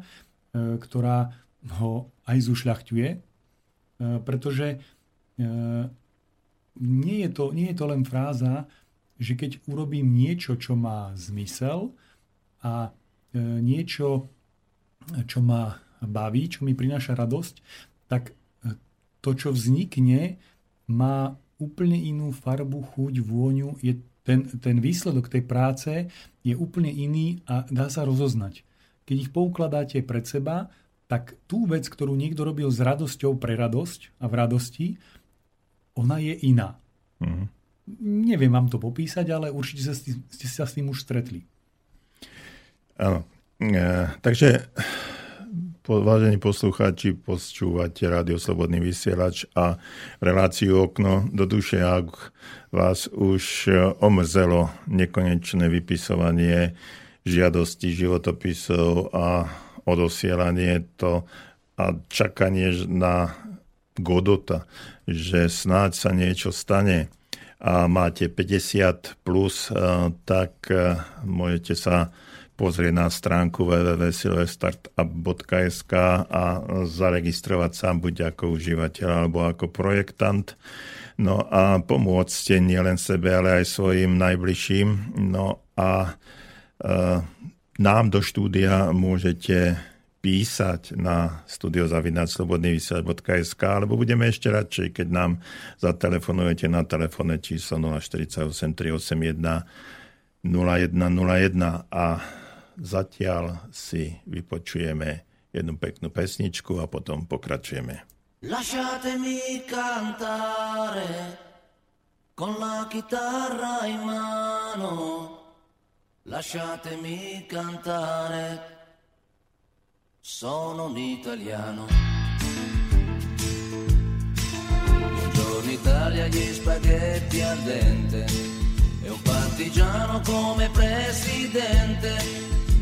ktorá ho aj zušľachtuje, pretože nie je, to, nie je to len fráza, že keď urobím niečo, čo má zmysel a niečo, čo ma baví, čo mi prináša radosť, tak to, čo vznikne, má úplne inú farbu, chuť, vôňu. Je ten, ten výsledok tej práce je úplne iný a dá sa rozoznať. Keď ich poukladáte pred seba, tak tú vec, ktorú niekto robil s radosťou pre radosť a v radosti, ona je iná. Mm. Neviem vám to popísať, ale určite sa, ste sa s tým už stretli. Áno. E, takže Vážení poslucháči, počúvate Rádio Slobodný vysielač a reláciu Okno do duše, ak vás už omrzelo nekonečné vypisovanie žiadosti životopisov a odosielanie to a čakanie na Godota, že snáď sa niečo stane a máte 50 plus, eh, tak eh, môžete sa pozrieť na stránku www.silverstartup.sk a zaregistrovať sa buď ako užívateľ alebo ako projektant. No a pomôcť nielen sebe, ale aj svojim najbližším. No a e, nám do štúdia môžete písať na studiozavinačslobodnyvysielač.sk alebo budeme ešte radšej, keď nám zatelefonujete na telefónne číslo 048 381 0101 a Zatiaľ si vypočujeme jednu peknú pesničku a potom pokračujeme. Lasciatemi cantare con la chitarra in mano, lasciatemi cantare, sono un italiano. Buongiorno Italia, gli spaghetti al dente e un partigiano come presidente,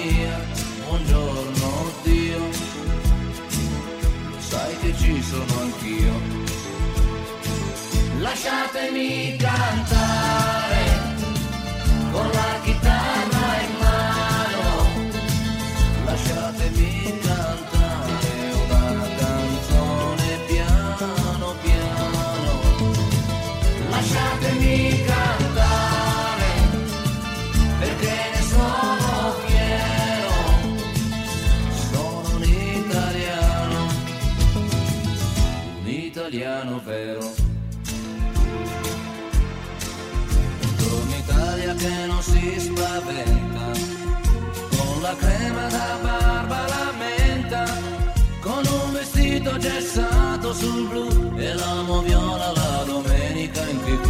malinconia. Buongiorno Dio, sai che ci sono anch'io. Lasciatemi cantare con la chitarra in mano. Lasciatemi cantare una canzone piano piano. Lasciatemi cantare italiano vero. Buongiorno Italia che non si spaventa, con la crema da barba la menta, con un vestito gessato sul blu e l'amo viola la domenica in tv.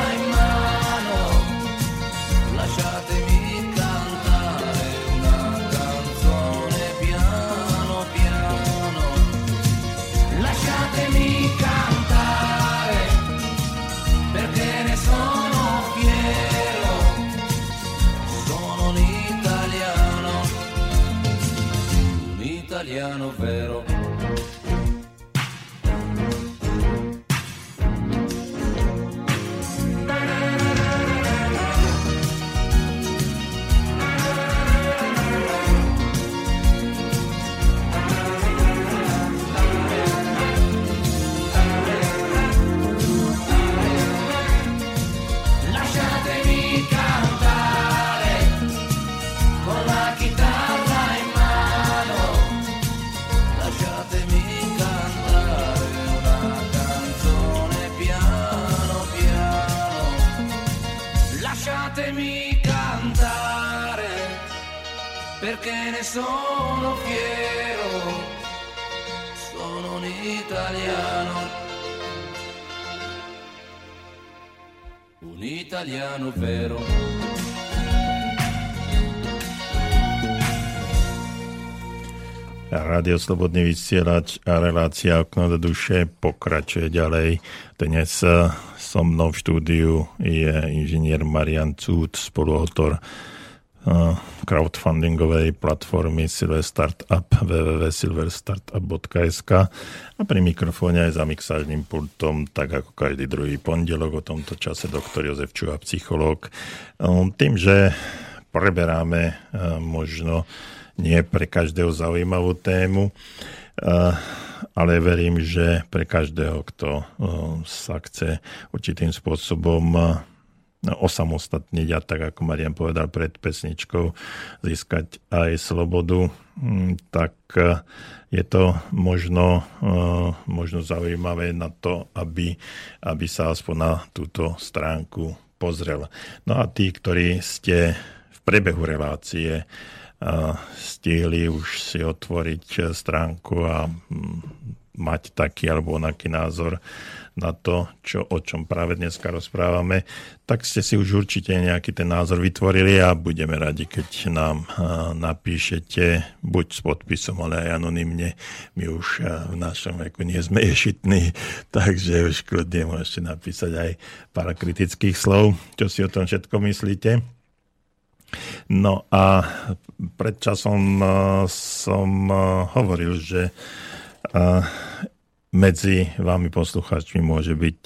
italiano vero. Perché ne sono fiero. Sono un italiano. Un italiano vero. Rádio Slobodný vysielač a relácia Okno do duše pokračuje ďalej. Dnes eh, so mnou v štúdiu je inžinier Marian Cúd, spoluautor crowdfundingovej platformy Silver Startup www.silverstartup.sk a pri mikrofóne aj za mixážnym pultom, tak ako každý druhý pondelok o tomto čase doktor Jozef Čuha, psychológ. Eh, Tým, že preberáme možno nie pre každého zaujímavú tému, ale verím, že pre každého, kto sa chce určitým spôsobom osamostatniť a tak, ako Marian povedal pred pesničkou, získať aj slobodu, tak je to možno, možno zaujímavé na to, aby, aby sa aspoň na túto stránku pozrel. No a tí, ktorí ste v priebehu relácie stihli už si otvoriť stránku a mať taký alebo onaký názor na to, čo, o čom práve dneska rozprávame, tak ste si už určite nejaký ten názor vytvorili a budeme radi, keď nám napíšete buď s podpisom, ale aj anonymne. My už v našom veku nie sme ješitní, takže už kľudne môžete napísať aj pár kritických slov, čo si o tom všetko myslíte. No a pred časom som hovoril, že medzi vami poslucháčmi môže byť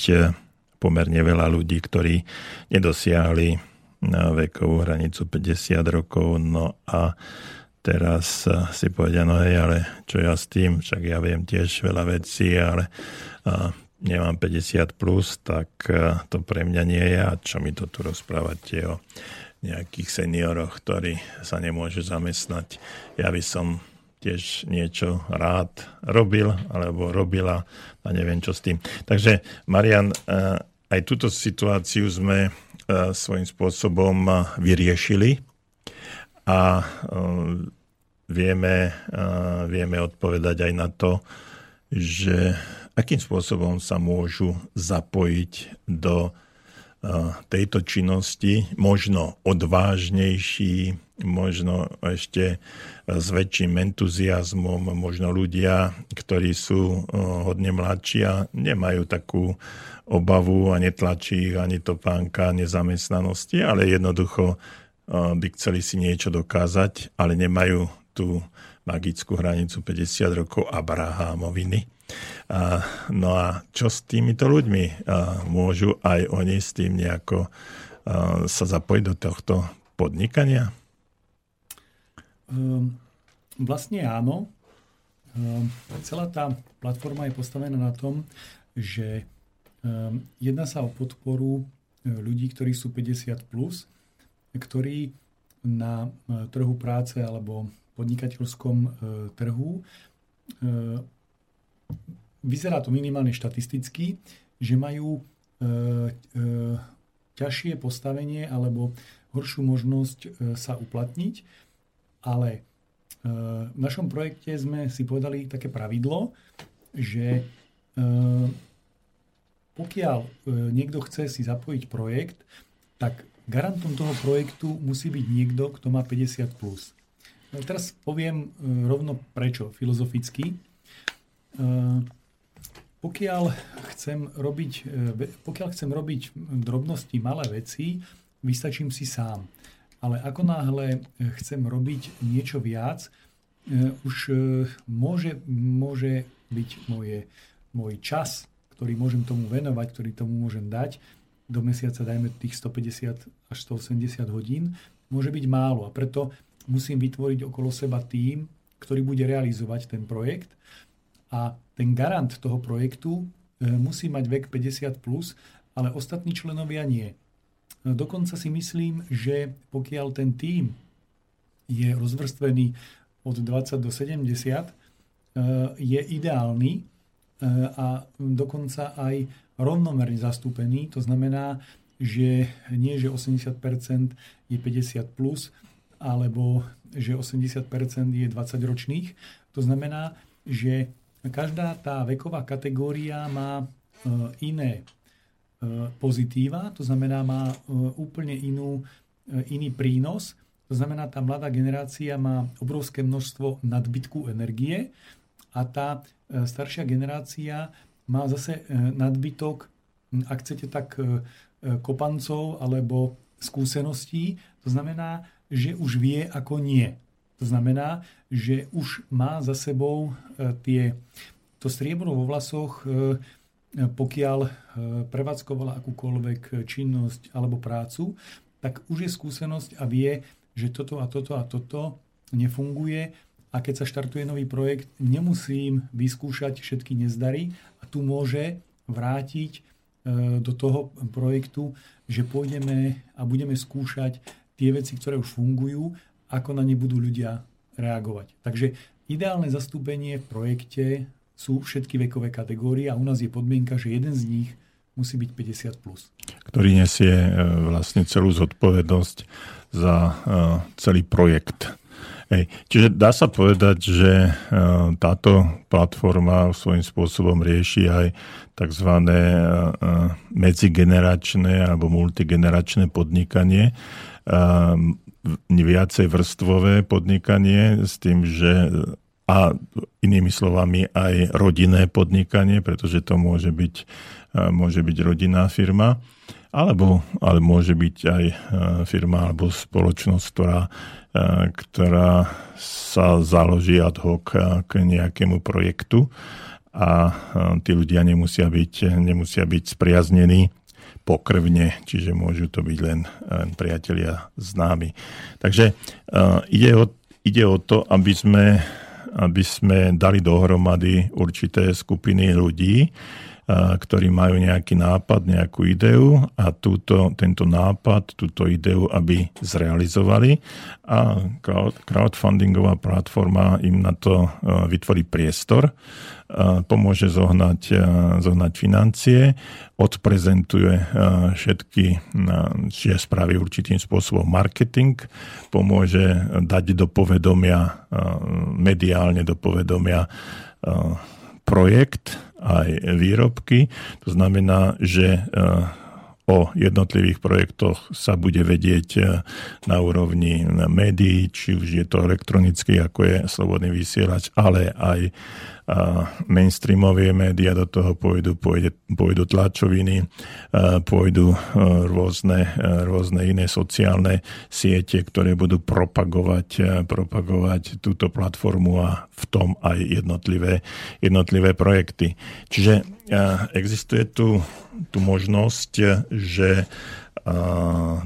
pomerne veľa ľudí, ktorí nedosiahli vekovú hranicu 50 rokov, no a teraz si povedia, no hej, ale čo ja s tým, však ja viem tiež veľa vecí, ale nemám 50 plus, tak to pre mňa nie je. A čo mi to tu rozprávate o nejakých senioroch, ktorí sa nemôžu zamestnať. Ja by som tiež niečo rád robil alebo robila a neviem čo s tým. Takže Marian, eh, aj túto situáciu sme eh, svojím spôsobom eh, vyriešili a vieme, vieme odpovedať aj na to, že akým spôsobom sa môžu zapojiť do tejto činnosti, možno odvážnejší, možno ešte s väčším entuziasmom, možno ľudia, ktorí sú hodne mladší a nemajú takú obavu a netlačí ich ani topánka nezamestnanosti, ale jednoducho by chceli si niečo dokázať, ale nemajú tú magickú hranicu 50 rokov Abrahamoviny a, no a čo s týmito ľuďmi? Môžu aj oni s tým nejako sa zapojiť do tohto podnikania? Um, vlastne áno. Um, celá tá platforma je postavená na tom, že um, jedná sa o podporu e, ľudí, ktorí sú 50+, plus, ktorí na e, trhu práce alebo podnikateľskom e, trhu vyzerá to minimálne štatisticky, že majú e, e, ťažšie postavenie alebo horšiu možnosť e, sa uplatniť, ale e, v našom projekte sme si povedali také pravidlo, že e, pokiaľ e, niekto chce si zapojiť projekt, tak garantom toho projektu musí byť niekto, kto má 50+. Plus. E, teraz poviem rovno prečo, filozoficky. Pokiaľ chcem robiť, pokiaľ chcem robiť drobnosti, malé veci, vystačím si sám. Ale ako náhle chcem robiť niečo viac, už môže, môže byť moje, môj čas, ktorý môžem tomu venovať, ktorý tomu môžem dať, do mesiaca dajme tých 150 až 180 hodín, môže byť málo. A preto musím vytvoriť okolo seba tým, ktorý bude realizovať ten projekt a ten garant toho projektu e, musí mať vek 50+, plus, ale ostatní členovia nie. No, dokonca si myslím, že pokiaľ ten tím je rozvrstvený od 20 do 70, e, je ideálny e, a dokonca aj rovnomerne zastúpený. To znamená, že nie, že 80% je 50+, plus, alebo že 80% je 20 ročných. To znamená, že každá tá veková kategória má e, iné e, pozitíva, to znamená má e, úplne inú, iný prínos. To znamená, tá mladá generácia má obrovské množstvo nadbytku energie a tá staršia generácia má zase nadbytok, ak chcete tak, kopancov alebo skúseností. To znamená, že už vie, ako nie. To znamená, že už má za sebou e, tie, to striebro vo vlasoch, e, pokiaľ e, prevádzkovala akúkoľvek činnosť alebo prácu, tak už je skúsenosť a vie, že toto a toto a toto nefunguje a keď sa štartuje nový projekt, nemusím vyskúšať všetky nezdary a tu môže vrátiť do toho projektu, že pôjdeme a budeme skúšať tie veci, ktoré už fungujú, ako na ne budú ľudia reagovať. Takže ideálne zastúpenie v projekte sú všetky vekové kategórie a u nás je podmienka, že jeden z nich musí byť 50+. Plus. Ktorý nesie e, vlastne celú zodpovednosť za e, celý projekt. Hej. Čiže dá sa povedať, že e, táto platforma svojím spôsobom rieši aj tzv. medzigeneračné alebo multigeneračné podnikanie viacej vrstvové podnikanie s tým, že a inými slovami aj rodinné podnikanie, pretože to môže byť, môže byť rodinná firma. alebo ale môže byť aj firma alebo spoločnosť, ktorá, ktorá sa založí ad hoc k nejakému projektu a tí ľudia nemusia byť, nemusia byť spriaznení pokrvne, čiže môžu to byť len, len priatelia známi. Takže uh, ide, o, ide o to, aby sme, aby sme dali dohromady určité skupiny ľudí, ktorí majú nejaký nápad, nejakú ideu a túto, tento nápad, túto ideu, aby zrealizovali a crowdfundingová platforma im na to vytvorí priestor, pomôže zohnať, zohnať financie, odprezentuje všetky, čiže spraví určitým spôsobom marketing, pomôže dať do povedomia, mediálne do povedomia projekt aj výrobky. To znamená, že o jednotlivých projektoch sa bude vedieť na úrovni médií, či už je to elektronicky, ako je slobodný vysielač, ale aj mainstreamové médiá do toho pôjdu, pôjde, pôjdu tlačoviny, pôjdu e, rôzne, e, rôzne iné sociálne siete, ktoré budú propagovať, e, propagovať túto platformu a v tom aj jednotlivé, jednotlivé projekty. Čiže existuje tu, tu možnosť, že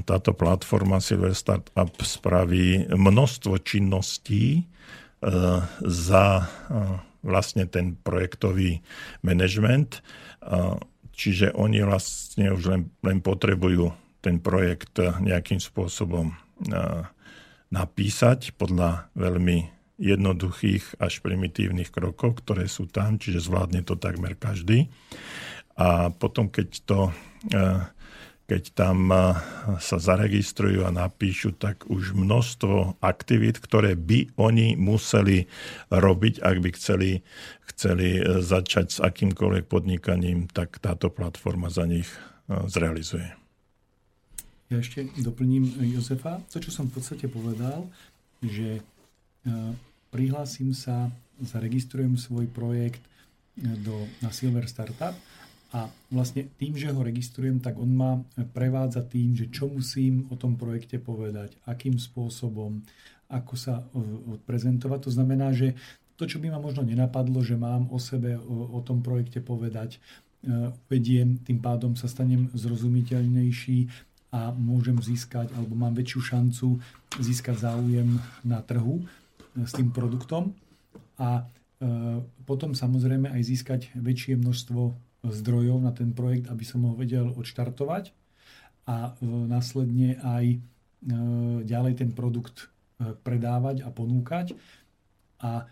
táto platforma Silver Startup spraví množstvo činností za vlastne ten projektový manažment. Čiže oni vlastne už len, len potrebujú ten projekt nejakým spôsobom napísať podľa veľmi jednoduchých až primitívnych krokov, ktoré sú tam, čiže zvládne to takmer každý. A potom, keď to keď tam sa zaregistrujú a napíšu, tak už množstvo aktivít, ktoré by oni museli robiť, ak by chceli, chceli e, začať s akýmkoľvek podnikaním, tak táto platforma za nich e, zrealizuje. Ja ešte doplním Jozefa. To, čo som v podstate povedal, že e, prihlásim sa, zaregistrujem svoj projekt do, na Silver Startup a vlastne tým, že ho registrujem, tak on ma prevádza tým, že čo musím o tom projekte povedať, akým spôsobom, ako sa e, odprezentovať. To znamená, že to, čo by ma možno nenapadlo, že mám o sebe, o, o tom projekte povedať, e, vediem, tým pádom sa stanem zrozumiteľnejší a môžem získať, alebo mám väčšiu šancu získať záujem na trhu e, s tým produktom a potom samozrejme aj získať väčšie množstvo zdrojov na ten projekt, aby som ho vedel odštartovať a e, následne aj e, ďalej ten produkt e, predávať a ponúkať. A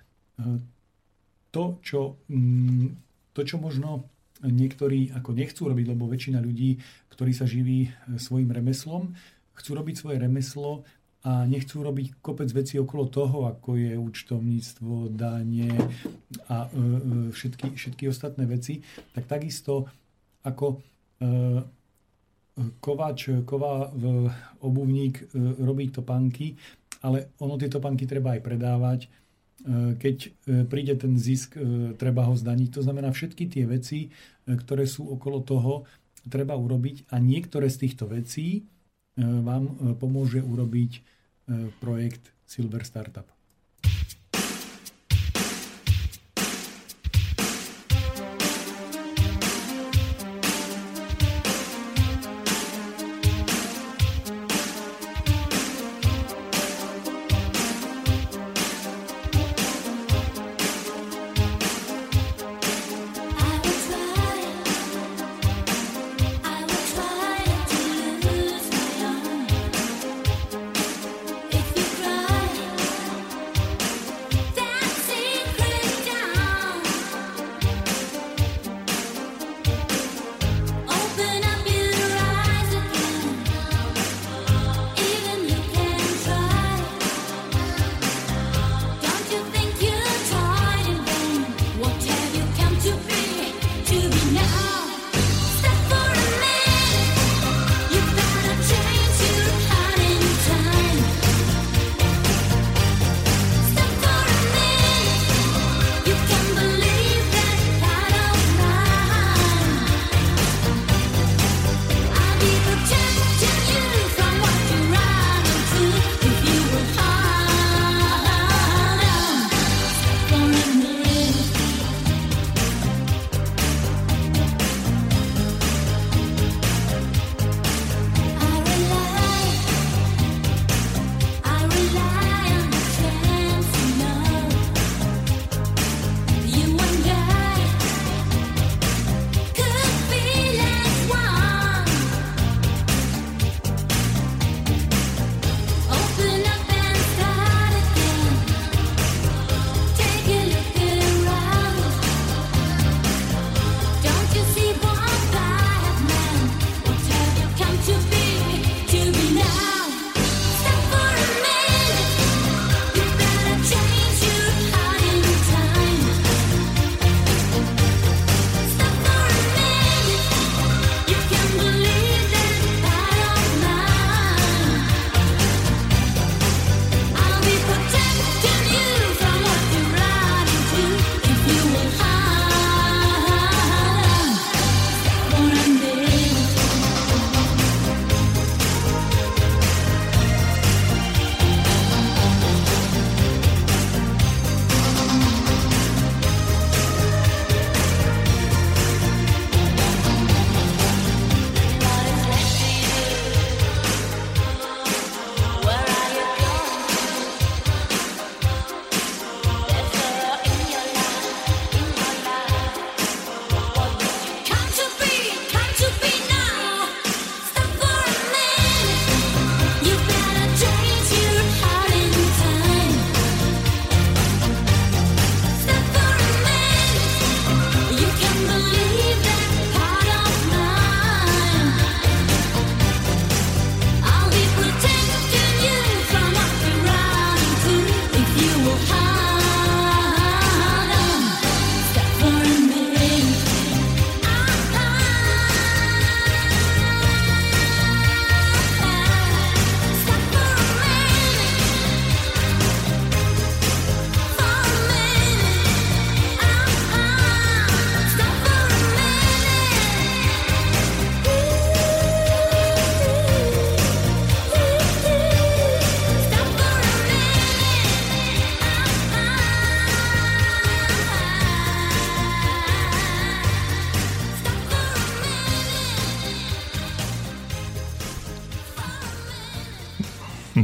to, čo, mm, to, čo možno niektorí ako nechcú robiť, lebo väčšina ľudí, ktorí sa živí svojim remeslom, chcú robiť svoje remeslo a nechcú robiť kopec vecí okolo toho, ako je účtovníctvo, danie a e, e, všetky, všetky ostatné veci, tak takisto ako e, kova, obuvník robí topánky, ale ono tie topánky treba aj predávať. Keď príde ten zisk, treba ho zdaniť. To znamená, všetky tie veci, ktoré sú okolo toho, treba urobiť a niektoré z týchto vecí vám pomôže urobiť projekt Silver Startup.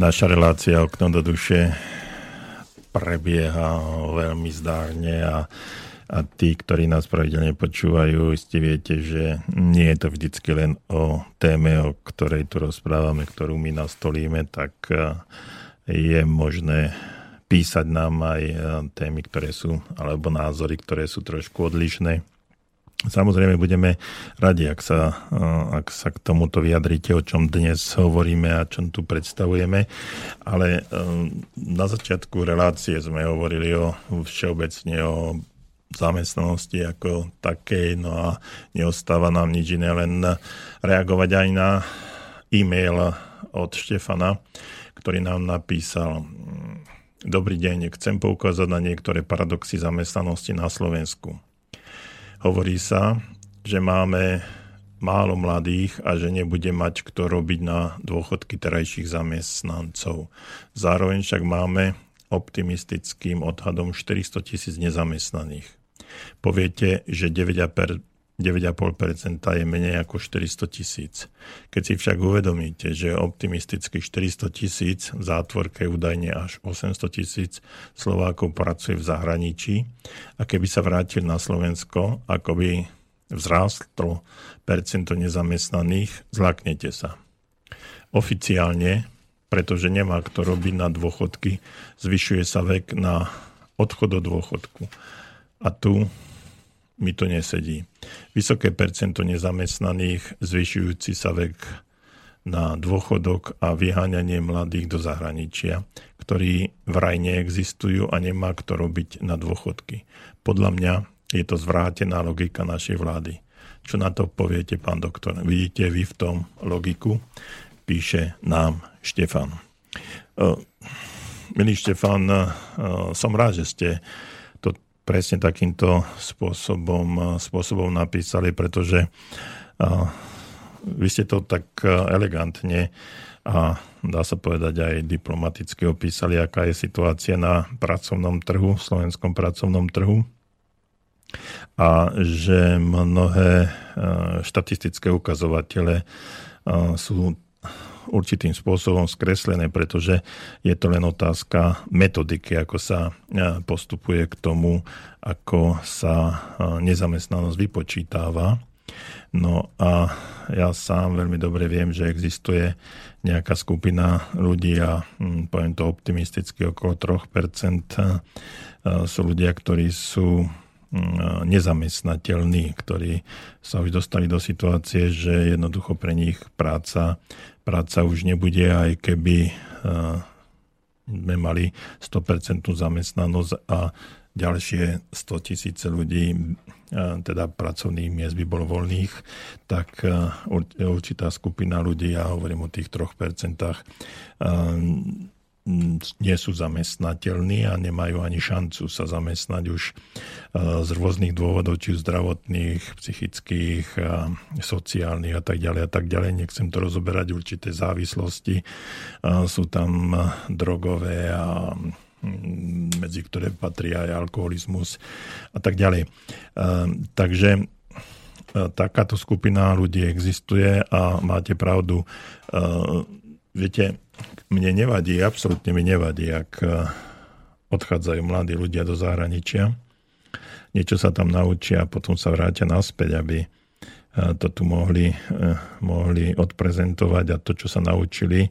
Naša relácia Okno do duše prebieha veľmi zdárne a, a tí, ktorí nás pravidelne počúvajú, ste viete, že nie je to vždycky len o téme, o ktorej tu rozprávame, ktorú my nastolíme, tak e, je možné písať nám aj e, témy, ktoré sú, alebo názory, ktoré sú trošku odlišné. Samozrejme budeme radi, ak sa, ak sa k tomuto vyjadrite, o čom dnes hovoríme a čom tu predstavujeme. Ale na začiatku relácie sme hovorili o všeobecne o zamestnanosti ako takej, no a neostáva nám nič iné, len reagovať aj na e-mail od Štefana, ktorý nám napísal Dobrý deň, chcem poukázať na niektoré paradoxy zamestnanosti na Slovensku. Hovorí sa, že máme málo mladých a že nebude mať kto robiť na dôchodky terajších zamestnancov. Zároveň však máme optimistickým odhadom 400 tisíc nezamestnaných. Poviete, že 9,5% je menej ako 400 tisíc. Keď si však uvedomíte, že optimisticky 400 tisíc v zátvorke údajne až 800 tisíc Slovákov pracuje v zahraničí a keby sa vrátil na Slovensko, ako by vzrástlo percento nezamestnaných, zlaknete sa. Oficiálne, pretože nemá kto robiť na dôchodky, zvyšuje sa vek na odchod do dôchodku. A tu mi to nesedí. Vysoké percento nezamestnaných, zvyšujúci sa vek na dôchodok a vyháňanie mladých do zahraničia, ktorí vraj neexistujú a nemá kto robiť na dôchodky. Podľa mňa je to zvrátená logika našej vlády. Čo na to poviete, pán doktor? Vidíte vy v tom logiku? Píše nám Štefan. Milý Štefan, som rád, že ste presne takýmto spôsobom, spôsobom napísali, pretože vy ste to tak elegantne a dá sa povedať aj diplomaticky opísali, aká je situácia na pracovnom trhu, slovenskom pracovnom trhu. A že mnohé štatistické ukazovatele sú určitým spôsobom skreslené, pretože je to len otázka metodiky, ako sa e, postupuje k tomu, ako sa e, nezamestnanosť vypočítava. No a ja sám veľmi dobre viem, že existuje nejaká skupina ľudí a hm, poviem to optimisticky okolo 3% e, sú ľudia, ktorí sú hm, nezamestnateľní, ktorí sa už dostali do situácie, že jednoducho pre nich práca práca už nebude, aj keby sme mali 100% zamestnanosť a ďalšie 100 tisíce ľudí, teda pracovných miest by bolo voľných, tak určitá skupina ľudí, ja hovorím o tých 3%, nie sú zamestnateľní a nemajú ani šancu sa zamestnať už e, z rôznych dôvodov, či zdravotných, psychických, sociálnych a tak ďalej a tak ďalej. Nechcem to rozoberať, určité závislosti e, sú tam drogové a medzi ktoré patrí aj alkoholizmus a tak ďalej. E, takže takáto skupina ľudí existuje a máte pravdu. Viete, mne nevadí, absolútne mi nevadí, ak e, odchádzajú mladí ľudia do zahraničia, niečo sa tam naučia a potom sa vrátia naspäť, aby e, to tu mohli, e, mohli odprezentovať a to, čo sa naučili,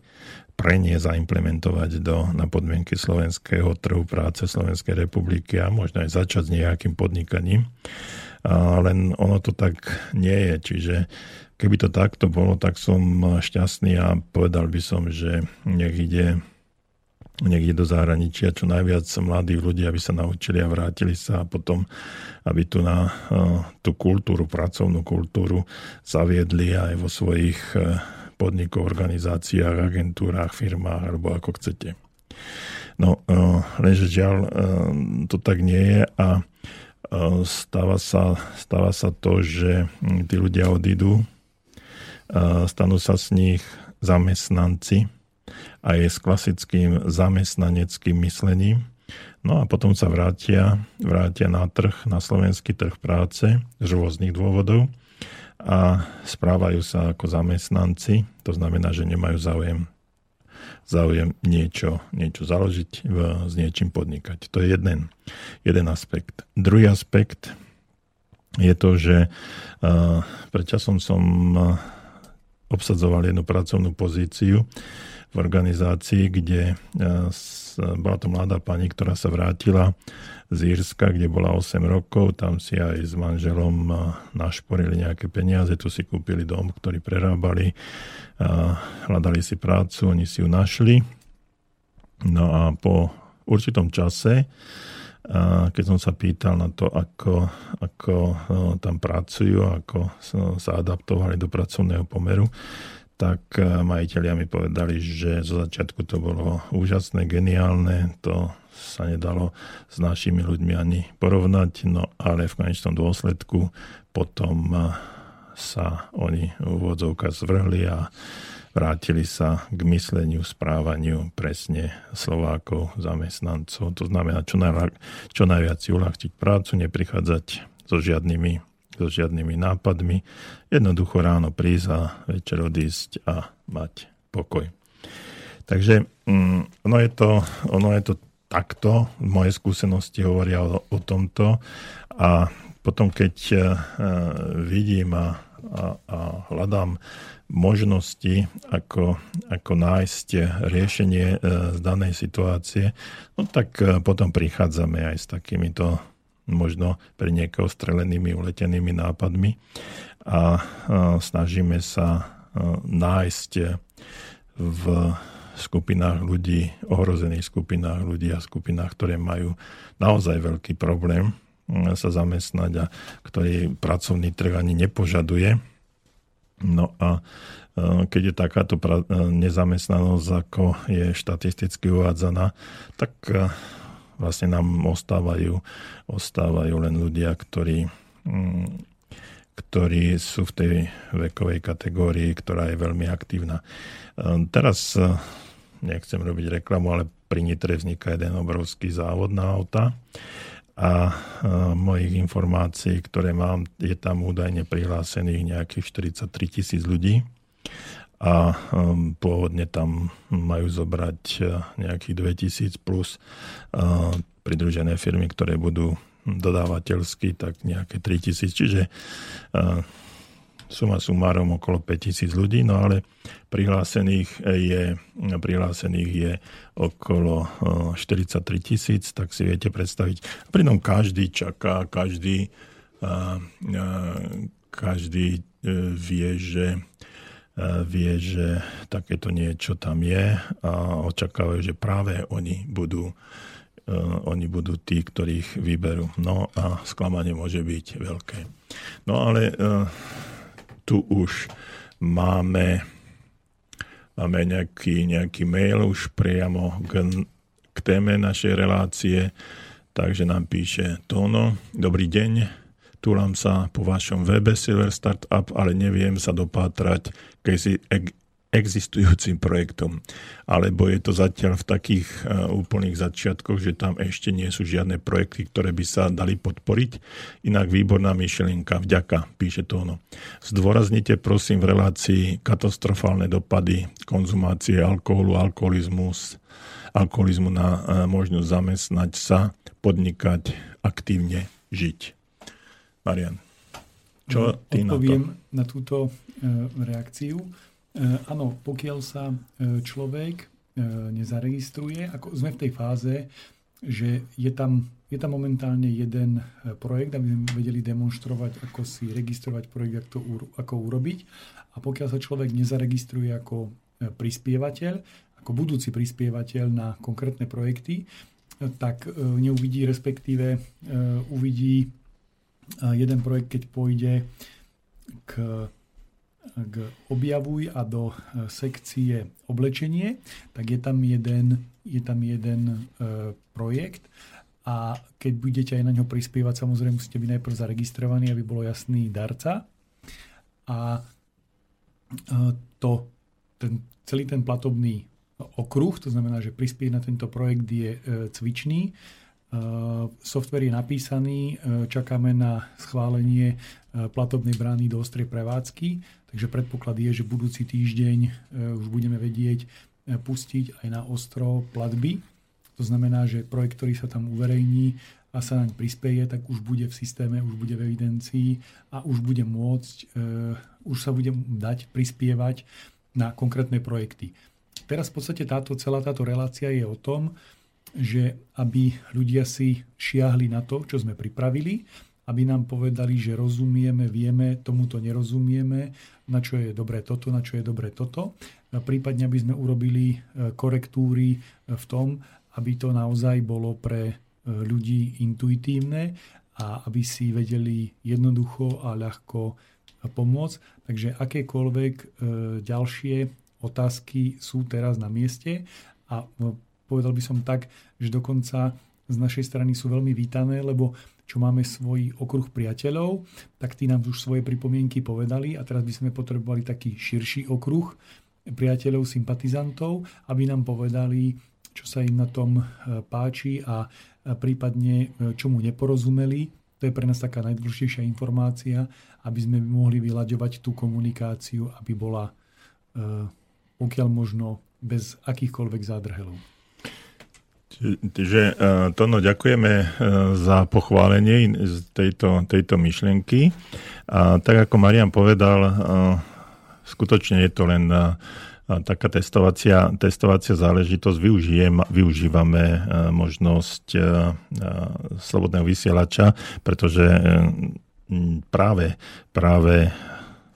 pre nie zaimplementovať do, na podmienky slovenského trhu práce Slovenskej republiky a možno aj začať s nejakým podnikaním. A len ono to tak nie je, čiže Keby to takto bolo, tak som šťastný a povedal by som, že nech ide, ide do zahraničia čo najviac mladých ľudí, aby sa naučili a vrátili sa a potom, aby tu na tú kultúru, pracovnú kultúru zaviedli aj vo svojich e, podnikoch, organizáciách, agentúrách, firmách alebo ako chcete. No, e, lenže žiaľ, to tak nie je a stáva sa, stáva sa to, že tí ľudia odídu stanú sa z nich zamestnanci aj s klasickým zamestnaneckým myslením. No a potom sa vrátia, vrátia na trh, na slovenský trh práce z rôznych dôvodov a správajú sa ako zamestnanci, to znamená, že nemajú záujem záujem niečo, niečo založiť, s niečím podnikať. To je jeden, jeden aspekt. Druhý aspekt je to, že pred časom som obsadzoval jednu pracovnú pozíciu v organizácii, kde bola to mladá pani, ktorá sa vrátila z Írska, kde bola 8 rokov, tam si aj s manželom našporili nejaké peniaze, tu si kúpili dom, ktorý prerábali, hľadali si prácu, oni si ju našli. No a po určitom čase, keď som sa pýtal na to, ako, ako tam pracujú, ako sa adaptovali do pracovného pomeru, tak majiteľia mi povedali, že zo začiatku to bolo úžasné, geniálne, to sa nedalo s našimi ľuďmi ani porovnať, no ale v konečnom dôsledku potom sa oni v úvodzovka zvrhli a vrátili sa k mysleniu, správaniu presne Slovákov, zamestnancov. To znamená čo, najla, čo najviac si uľahčiť prácu, neprichádzať so žiadnymi, so žiadnymi nápadmi. Jednoducho ráno prísť a večer odísť a mať pokoj. Takže mm, ono, je to, ono je to takto, moje skúsenosti hovoria o, o tomto a potom keď uh, vidím a, a, a hľadám možnosti, ako, ako nájsť riešenie uh, z danej situácie, no tak uh, potom prichádzame aj s takýmito možno pre niekoho strelenými, uletenými nápadmi a snažíme sa nájsť v skupinách ľudí, ohrozených skupinách ľudí a skupinách, ktoré majú naozaj veľký problém sa zamestnať a ktorý pracovný trh ani nepožaduje. No a e, keď je takáto e, nezamestnanosť, ako je štatisticky uvádzaná, tak e, vlastne nám ostávajú, ostávajú len ľudia, ktorí, mm, ktorí sú v tej vekovej kategórii, ktorá je veľmi aktívna. Teraz nechcem robiť reklamu, ale pri Nitre vzniká jeden obrovský závod na auta a mojich informácií, ktoré mám, je tam údajne prihlásených nejakých 43 tisíc ľudí a um, pôvodne tam majú zobrať uh, nejakých 2000 plus uh, pridružené firmy, ktoré budú dodávateľsky, tak nejaké 3000. Čiže uh, suma sumárom okolo 5000 ľudí, no ale prihlásených je, prihlásených je okolo 43 eh, tisíc, tak si viete predstaviť. Pritom každý čaká, každý, eh, eh, každý vie, že vie, že takéto niečo tam je a očakávajú, že práve oni budú oni budú tí, ktorých vyberú. No a sklamanie môže byť veľké. No ale tu už máme, máme nejaký, nejaký mail už priamo k, k téme našej relácie, takže nám píše Tono, dobrý deň, túlam sa po vašom webe Silver Startup, ale neviem sa dopátrať, keď si existujúcim projektom. Alebo je to zatiaľ v takých uh, úplných začiatkoch, že tam ešte nie sú žiadne projekty, ktoré by sa dali podporiť. Inak výborná myšlienka, vďaka, píše to ono. Zdôraznite prosím v relácii katastrofálne dopady konzumácie alkoholu, alkoholizmus, alkoholizmu na uh, možnosť zamestnať sa, podnikať, aktívne žiť. Marian, čo ty Odpoviem na, to? na túto uh, reakciu. E, áno, pokiaľ sa e, človek e, nezaregistruje, ako sme v tej fáze, že je tam, je tam momentálne jeden projekt, aby sme vedeli demonstrovať, ako si registrovať projekt, ako, to, ako urobiť. A pokiaľ sa človek nezaregistruje ako prispievateľ, ako budúci prispievateľ na konkrétne projekty, tak neuvidí, respektíve uvidí jeden projekt, keď pôjde k k objavuj a do e, sekcie oblečenie, tak je tam jeden, je tam jeden e, projekt a keď budete aj na ňo prispievať, samozrejme musíte byť najprv zaregistrovaní, aby bolo jasný darca. A e, to, ten, celý ten platobný okruh, to znamená, že prispieť na tento projekt je e, cvičný, Software je napísaný, čakáme na schválenie platobnej brány do ostrej prevádzky Takže predpoklad je, že budúci týždeň už budeme vedieť, pustiť aj na ostro platby. To znamená, že projekt, ktorý sa tam uverejní a sa naň prispieje, tak už bude v systéme, už bude v evidencii a už bude môcť, už sa bude dať prispievať na konkrétne projekty. Teraz v podstate táto, celá táto relácia je o tom, že aby ľudia si šiahli na to, čo sme pripravili, aby nám povedali, že rozumieme, vieme, tomuto nerozumieme, na čo je dobré toto, na čo je dobré toto. Prípadne, aby sme urobili e, korektúry e, v tom, aby to naozaj bolo pre e, ľudí intuitívne a aby si vedeli jednoducho a ľahko pomôcť. Takže akékoľvek ďalšie otázky sú teraz na mieste a povedal by som tak, že dokonca z našej strany sú veľmi vítané, lebo čo máme svoj okruh priateľov, tak tí nám už svoje pripomienky povedali a teraz by sme potrebovali taký širší okruh priateľov, sympatizantov, aby nám povedali, čo sa im na tom e, páči a prípadne e, čomu neporozumeli. To je pre nás taká najdôležitejšia informácia, aby sme mohli vyľaďovať tú komunikáciu, aby bola e, pokiaľ možno bez akýchkoľvek zádrhelov. Čiže e, Tono, ďakujeme e, za pochválenie tejto, tejto myšlienky. A tak ako Marian povedal, e, skutočne je to len taká testovacia, testovacia záležitosť. Využijem, využívame možnosť slobodného vysielača, pretože práve, práve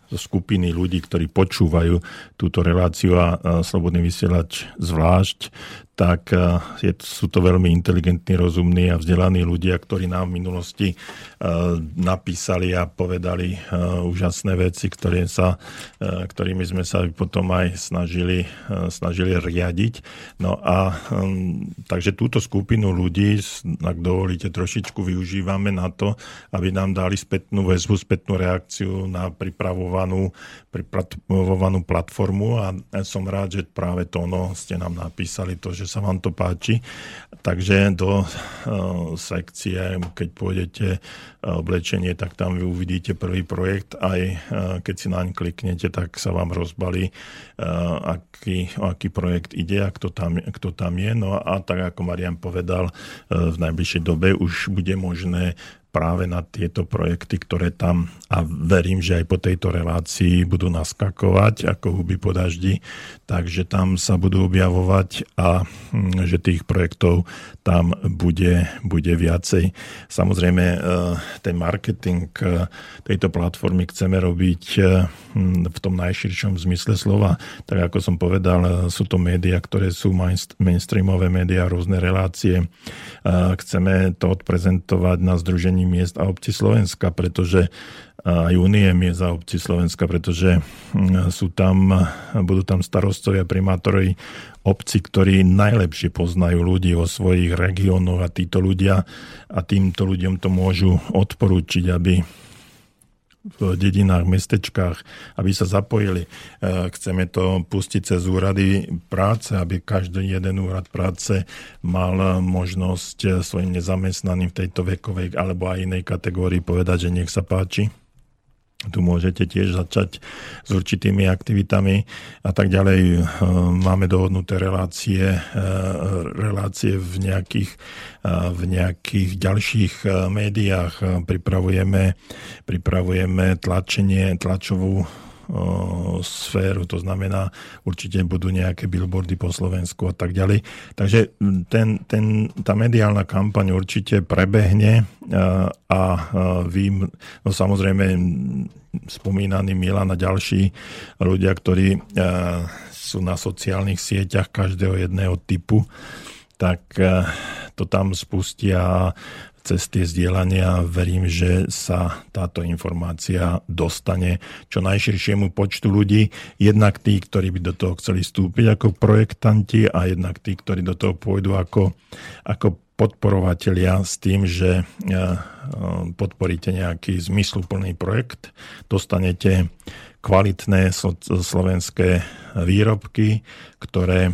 skupiny ľudí, ktorí počúvajú túto reláciu a Slobodný vysielač zvlášť, tak e, je, sú to veľmi inteligentní, rozumní a vzdelaní ľudia, ktorí nám v minulosti uh, napísali a povedali uh, úžasné veci, ktoré sa, ktorými sme sa potom aj snažili, snažili riadiť. No a um, takže túto skupinu ľudí, ak dovolíte, trošičku využívame na to, aby nám dali spätnú väzbu, spätnú reakciu na pripravovanú, pripravovanú platformu a som rád, že práve to ono ste nám napísali to, že sa vám to páči. Takže do uh, sekcie, keď pôjdete uh, oblečenie, tak tam vy uvidíte prvý projekt. Aj uh, keď si naň kliknete, tak sa vám rozbalí, aký, o aký projekt ide a kto tam, kto tam je. No a tak ako Marian povedal, v najbližšej dobe už bude možné práve na tieto projekty, ktoré tam a verím, že aj po tejto relácii budú naskakovať ako huby po daždi, takže tam sa budú objavovať a hm, že tých projektov tam bude, bude viacej. Samozrejme, e, ten marketing e, tejto platformy chceme robiť e, hm, v tom najširšom zmysle slova. Tak ako som povedal, sú to médiá, ktoré sú mainstreamové médiá, rôzne relácie. Chceme to odprezentovať na Združení miest a obci Slovenska, pretože aj Unie miest a obci Slovenska, pretože sú tam, budú tam starostovia, primátori obci, ktorí najlepšie poznajú ľudí vo svojich regiónoch a títo ľudia a týmto ľuďom to môžu odporúčiť, aby v dedinách, mestečkách, aby sa zapojili. E, chceme to pustiť cez úrady práce, aby každý jeden úrad práce mal možnosť svojim nezamestnaným v tejto vekovej alebo aj inej kategórii povedať, že nech sa páči tu môžete tiež začať s určitými aktivitami a tak ďalej. E, máme dohodnuté relácie, e, relácie v nejakých, e, v nejakých ďalších médiách. Pripravujeme, pripravujeme tlačenie, tlačovú sféru, to znamená, určite budú nejaké billboardy po Slovensku a tak ďalej. Takže ten, ten, tá mediálna kampaň určite prebehne a, a vy, no samozrejme spomínaný Milan a ďalší ľudia, ktorí sú na sociálnych sieťach každého jedného typu, tak to tam spustia cez tie zdieľania verím, že sa táto informácia dostane čo najširšiemu počtu ľudí. Jednak tí, ktorí by do toho chceli vstúpiť ako projektanti a jednak tí, ktorí do toho pôjdu ako, ako podporovatelia s tým, že e, podporíte nejaký zmysluplný projekt, dostanete kvalitné slovenské výrobky, ktoré, e,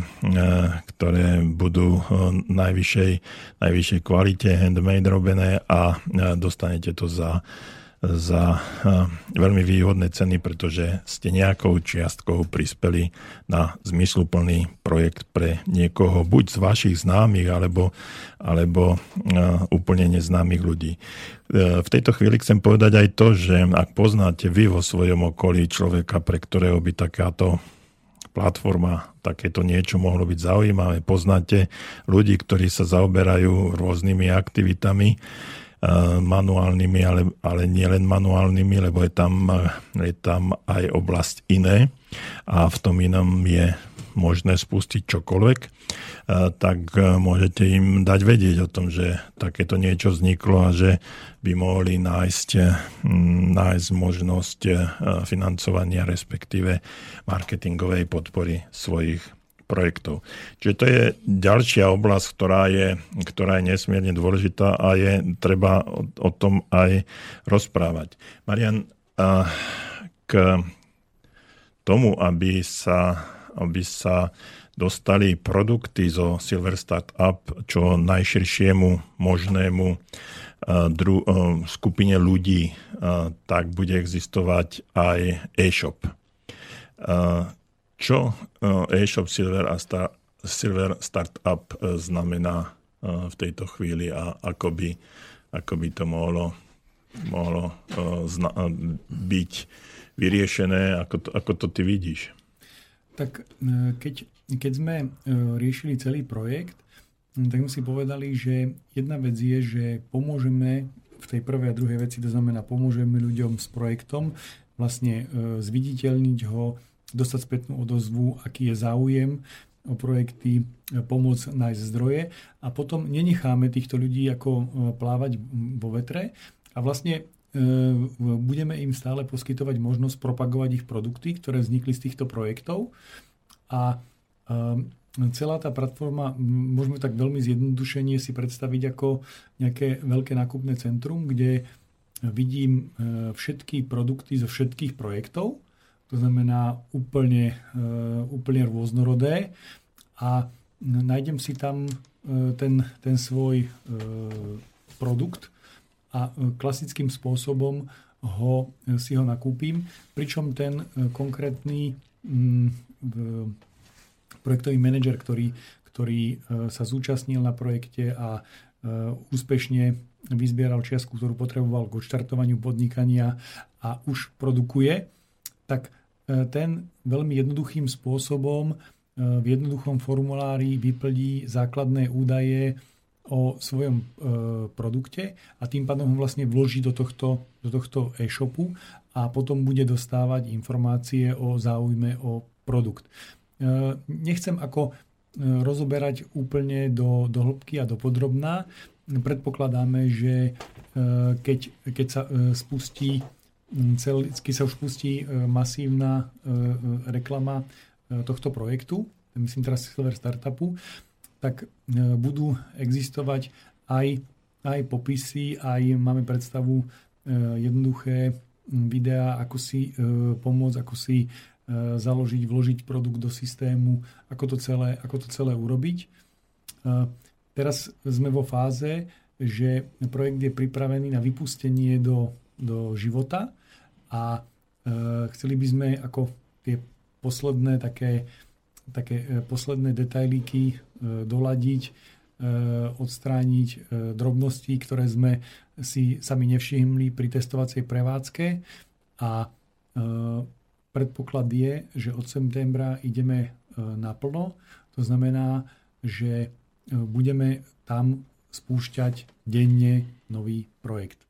ktoré budú najvyššej, najvyššej kvalite handmade robené a e, dostanete to za za veľmi výhodné ceny, pretože ste nejakou čiastkou prispeli na zmysluplný projekt pre niekoho, buď z vašich známych, alebo, alebo úplne neznámych ľudí. E, v tejto chvíli chcem povedať aj to, že ak poznáte vy vo svojom okolí človeka, pre ktorého by takáto platforma, takéto niečo mohlo byť zaujímavé. Poznáte ľudí, ktorí sa zaoberajú rôznymi aktivitami, manuálnymi, ale, ale nie len manuálnymi, lebo je tam, je tam aj oblasť iné a v tom inom je možné spustiť čokoľvek, tak môžete im dať vedieť o tom, že takéto niečo vzniklo a že by mohli nájsť, nájsť možnosť financovania, respektíve marketingovej podpory svojich projektov. Čiže to je ďalšia oblasť, ktorá je, ktorá je nesmierne dôležitá a je treba o, o tom aj rozprávať. Marian, k tomu, aby sa, aby sa dostali produkty zo Silver Startup čo najširšiemu možnému dru, skupine ľudí, tak bude existovať aj e-shop čo e-shop Silver a Star, Silver Startup e, znamená e, v tejto chvíli a ako by, ako by to mohlo, mohlo zna, byť vyriešené, ako to, ako to ty vidíš? Tak keď, keď sme riešili celý projekt, tak sme si povedali, že jedna vec je, že pomôžeme v tej prvej a druhej veci, to znamená pomôžeme ľuďom s projektom, vlastne zviditeľniť ho, dostať spätnú odozvu, aký je záujem o projekty, pomôcť nájsť zdroje. A potom nenecháme týchto ľudí ako e, plávať vo vetre a vlastne e, budeme im stále poskytovať možnosť propagovať ich produkty, ktoré vznikli z týchto projektov. A e, celá tá platforma, môžeme tak veľmi zjednodušenie si predstaviť ako nejaké veľké nákupné centrum, kde vidím všetky produkty zo všetkých projektov to znamená úplne, eh, úplne rôznorodé. A nájdem si tam eh, ten, ten svoj eh, produkt a klasickým spôsobom ho, si ho nakúpim, pričom ten konkrétny mm, projektový manažer, ktorý, ktorý sa zúčastnil na projekte a úspešne vyzbieral čiastku, ktorú potreboval k odštartovaniu podnikania a už produkuje, tak ten veľmi jednoduchým spôsobom e, v jednoduchom formulári vyplní základné údaje o svojom e, produkte a tým pádom ho vlastne vloží do tohto, do tohto e-shopu a potom bude dostávať informácie o záujme o produkt. Nechcem ako rozoberať úplne do, do hĺbky a do podrobná. Predpokladáme, že keď, keď sa spustí Celicky sa už pustí e, masívna e, e, reklama tohto projektu, myslím teraz Silver Startupu, tak budú existovať aj, aj popisy, aj máme predstavu jednoduché videá, ako si pomôcť, ako si založiť, vložiť produkt do systému, ako to celé, ako to celé urobiť. Teraz sme vo fáze, že projekt je pripravený na vypustenie do, do života a e, chceli by sme ako tie posledné také, také e, posledné detailíky e, doladiť, odstrániť drobnosti, ktoré sme si sami nevšimli pri testovacej prevádzke a predpoklad je, že od septembra ideme naplno. To znamená, že budeme tam spúšťať denne nový projekt.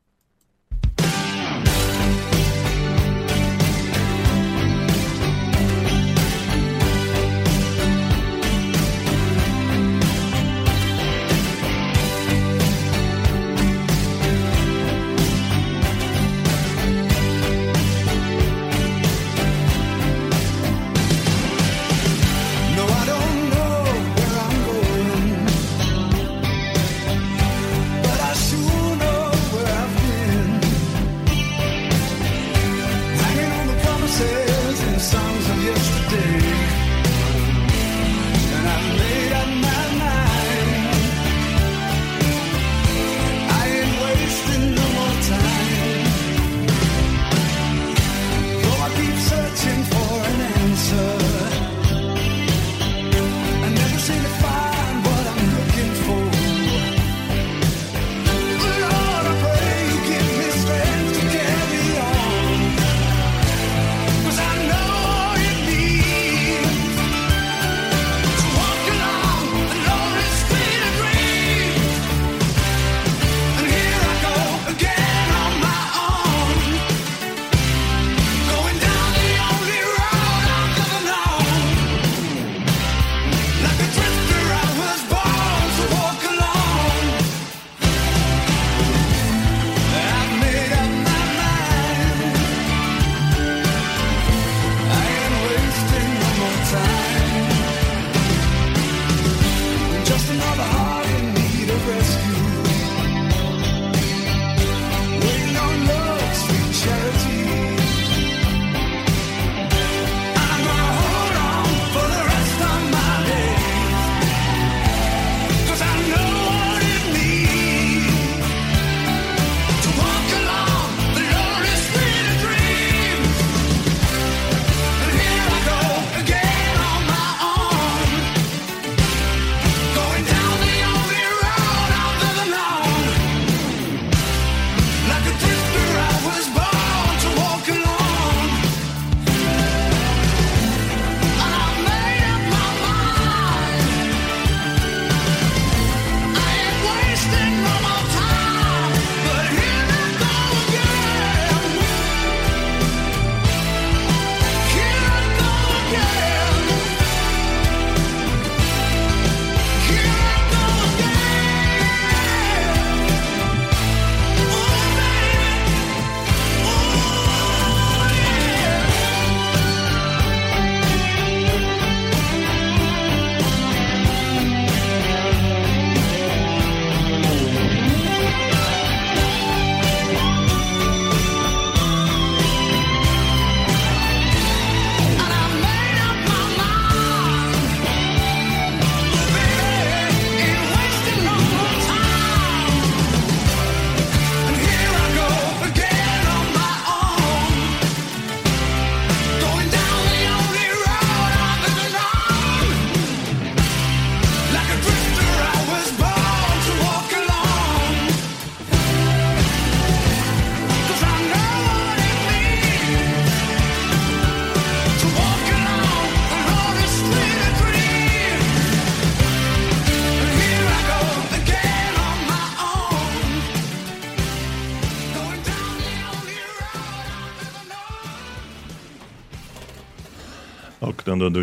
Do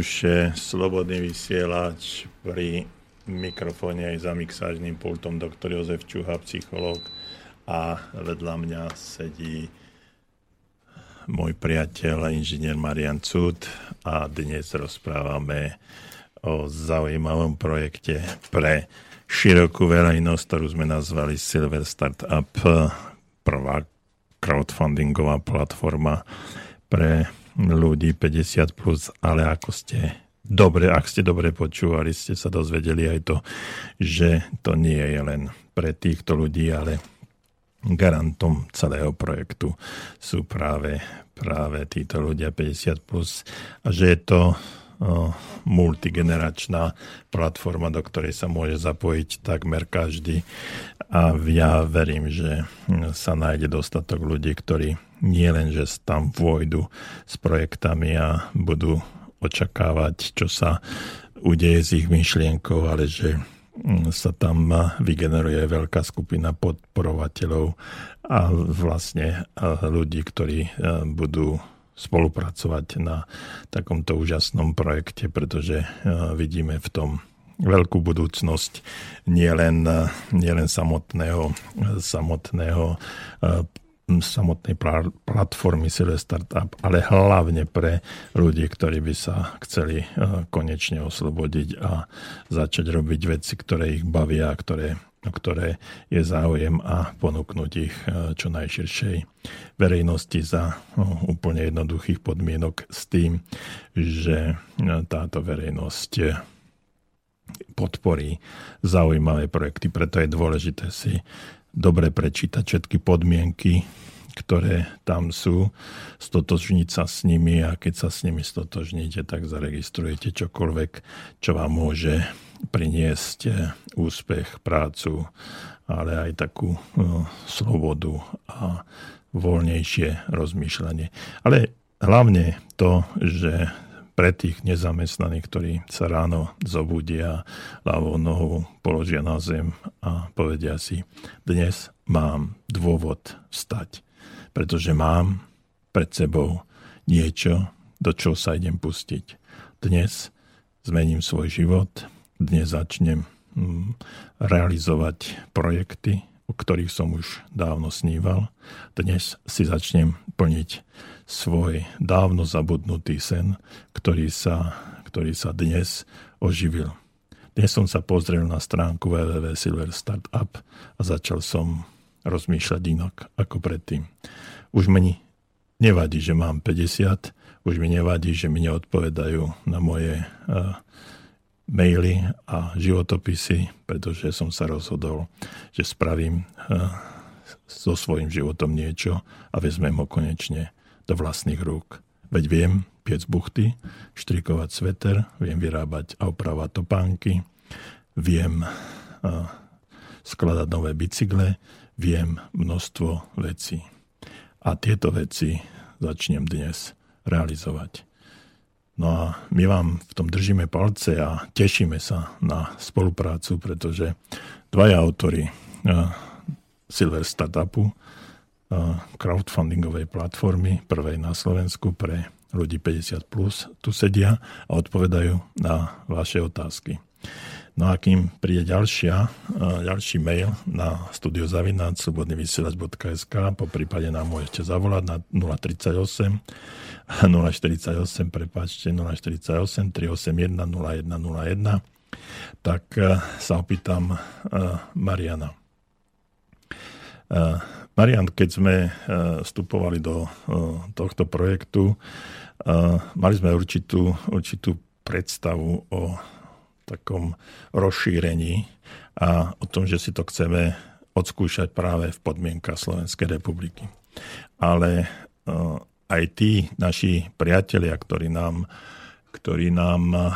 slobodný vysielač pri mikrofóne aj za mixážnym pultom. Doktor Jozef Čuha, psychológ. A vedľa mňa sedí môj priateľ, inžinier Marian Cud. A dnes rozprávame o zaujímavom projekte pre širokú verejnosť, ktorú sme nazvali Silver Startup, prvá crowdfundingová platforma pre ľudí 50+, plus, ale ako ste dobre, ak ste dobre počúvali, ste sa dozvedeli aj to, že to nie je len pre týchto ľudí, ale garantom celého projektu sú práve, práve títo ľudia 50+, plus, a že je to multigeneračná platforma, do ktorej sa môže zapojiť takmer každý. A ja verím, že sa nájde dostatok ľudí, ktorí nie len, že tam vôjdu s projektami a budú očakávať, čo sa udeje s ich myšlienkou, ale že sa tam vygeneruje veľká skupina podporovateľov a vlastne ľudí, ktorí budú spolupracovať na takomto úžasnom projekte, pretože vidíme v tom veľkú budúcnosť nielen, nielen samotného, samotného samotnej platformy Silver Startup, ale hlavne pre ľudí, ktorí by sa chceli eh, konečne oslobodiť a začať robiť veci, ktoré ich bavia, ktoré, ktoré je záujem a ponúknuť ich eh, čo najširšej verejnosti za no, úplne jednoduchých podmienok s tým, že eh, táto verejnosť podporí zaujímavé projekty. Preto je dôležité si dobre prečítať všetky podmienky, ktoré tam sú, stotožniť sa s nimi a keď sa s nimi stotožníte, tak zaregistrujete čokoľvek, čo vám môže priniesť e, úspech, prácu, ale aj takú no, slobodu a voľnejšie rozmýšľanie. Ale hlavne to, že pre tých nezamestnaných, ktorí sa ráno zobudia, ľavou nohou položia na zem a povedia si, dnes mám dôvod vstať, pretože mám pred sebou niečo, do čoho sa idem pustiť. Dnes zmením svoj život, dnes začnem mm, realizovať projekty, o ktorých som už dávno sníval. Dnes si začnem plniť svoj dávno zabudnutý sen, ktorý sa, ktorý sa dnes oživil. Dnes som sa pozrel na stránku www Silver Startup a začal som rozmýšľať inak ako predtým. Už mi nevadí, že mám 50, už mi nevadí, že mi neodpovedajú na moje uh, maily a životopisy, pretože som sa rozhodol, že spravím uh, so svojím životom niečo a vezmem ho konečne do vlastných rúk. Veď viem piec buchty, štrikovať sveter, viem vyrábať a opravať topánky, viem uh, skladať nové bicykle, viem množstvo vecí. A tieto veci začnem dnes realizovať. No a my vám v tom držíme palce a tešíme sa na spoluprácu, pretože dvaja autory uh, Silver Startupu crowdfundingovej platformy, prvej na Slovensku pre ľudí 50+, plus, tu sedia a odpovedajú na vaše otázky. No a kým príde ďalšia, ďalší mail na studiozavináč.slobodnyvysielač.sk po prípade nám môžete zavolať na 038 048, prepáčte, 048 381 0101 tak sa opýtam Mariana. Marian, keď sme e, vstupovali do e, tohto projektu, e, mali sme určitú, určitú predstavu o takom rozšírení a o tom, že si to chceme odskúšať práve v podmienkach Slovenskej republiky. Ale aj tí naši priatelia, ktorí nám, ktorí nám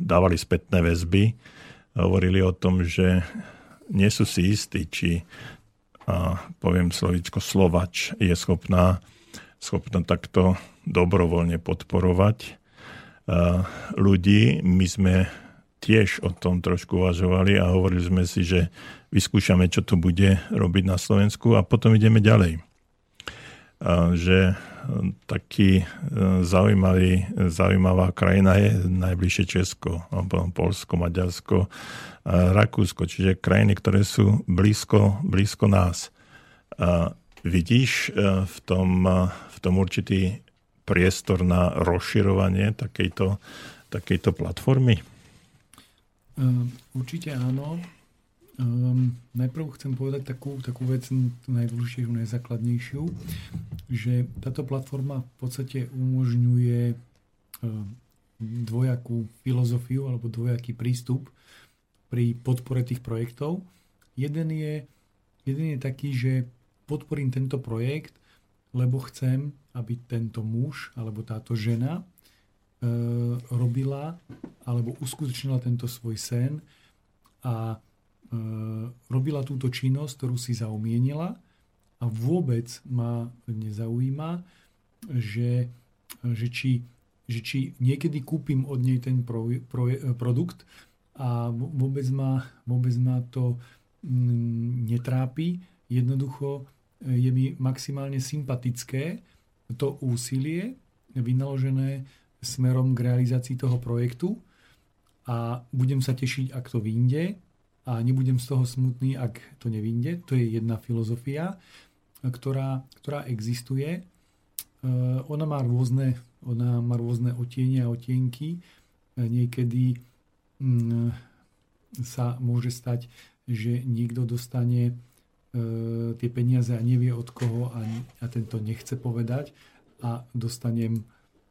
dávali spätné väzby, hovorili o tom, že nie sú si istí, či a poviem slovičko Slovač je schopná, schopná takto dobrovoľne podporovať ľudí. My sme tiež o tom trošku uvažovali a hovorili sme si, že vyskúšame, čo to bude robiť na Slovensku a potom ideme ďalej. A že taký e, zaujímavý, zaujímavá krajina je najbližšie Česko, Polsko, Maďarsko, Rakúsko, čiže krajiny, ktoré sú blízko, blízko nás. Vidíš v tom, v tom určitý priestor na rozširovanie takejto, takejto platformy? Určite áno. Um, najprv chcem povedať takú, takú vec najdôležitejšiu, najzákladnejšiu, že táto platforma v podstate umožňuje um, dvojakú filozofiu alebo dvojaký prístup pri podpore tých projektov. Jeden je, jeden je taký, že podporím tento projekt, lebo chcem, aby tento muž alebo táto žena e, robila alebo uskutočnila tento svoj sen a E, robila túto činnosť, ktorú si zaumienila a vôbec ma nezaujíma, že, že, či, že či niekedy kúpim od nej ten pro, pro, produkt a vôbec ma, vôbec ma to mm, netrápi. Jednoducho e, je mi maximálne sympatické to úsilie vynaložené smerom k realizácii toho projektu a budem sa tešiť, ak to vyjde a nebudem z toho smutný, ak to nevinde. To je jedna filozofia, ktorá, ktorá existuje. E, ona má rôzne, ona má rôzne otiene a otienky. E, niekedy mm, sa môže stať, že niekto dostane tie peniaze a nevie od koho a, a tento nechce povedať a dostanem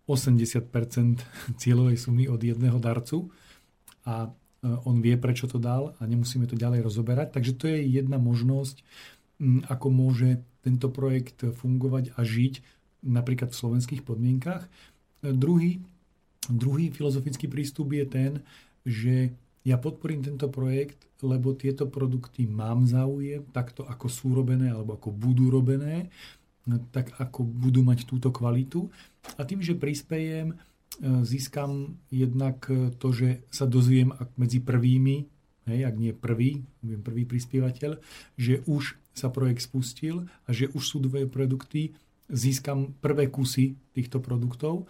80% cieľovej sumy od jedného darcu a Eh, on vie, prečo to dal a nemusíme to ďalej rozoberať. Takže to je jedna možnosť, ako môže tento projekt fungovať a žiť napríklad v slovenských podmienkach. Druhý, druhý filozofický prístup je ten, že ja podporím tento projekt, lebo tieto produkty mám záujem, takto ako sú robené alebo ako budú robené, tak ako budú mať túto kvalitu. A tým, že prispejem, e, získam jednak to, že sa dozviem medzi prvými, hej, ak nie prvý, prvý prispievateľ, že už sa projekt spustil a že už sú dve produkty, získam prvé kusy týchto produktov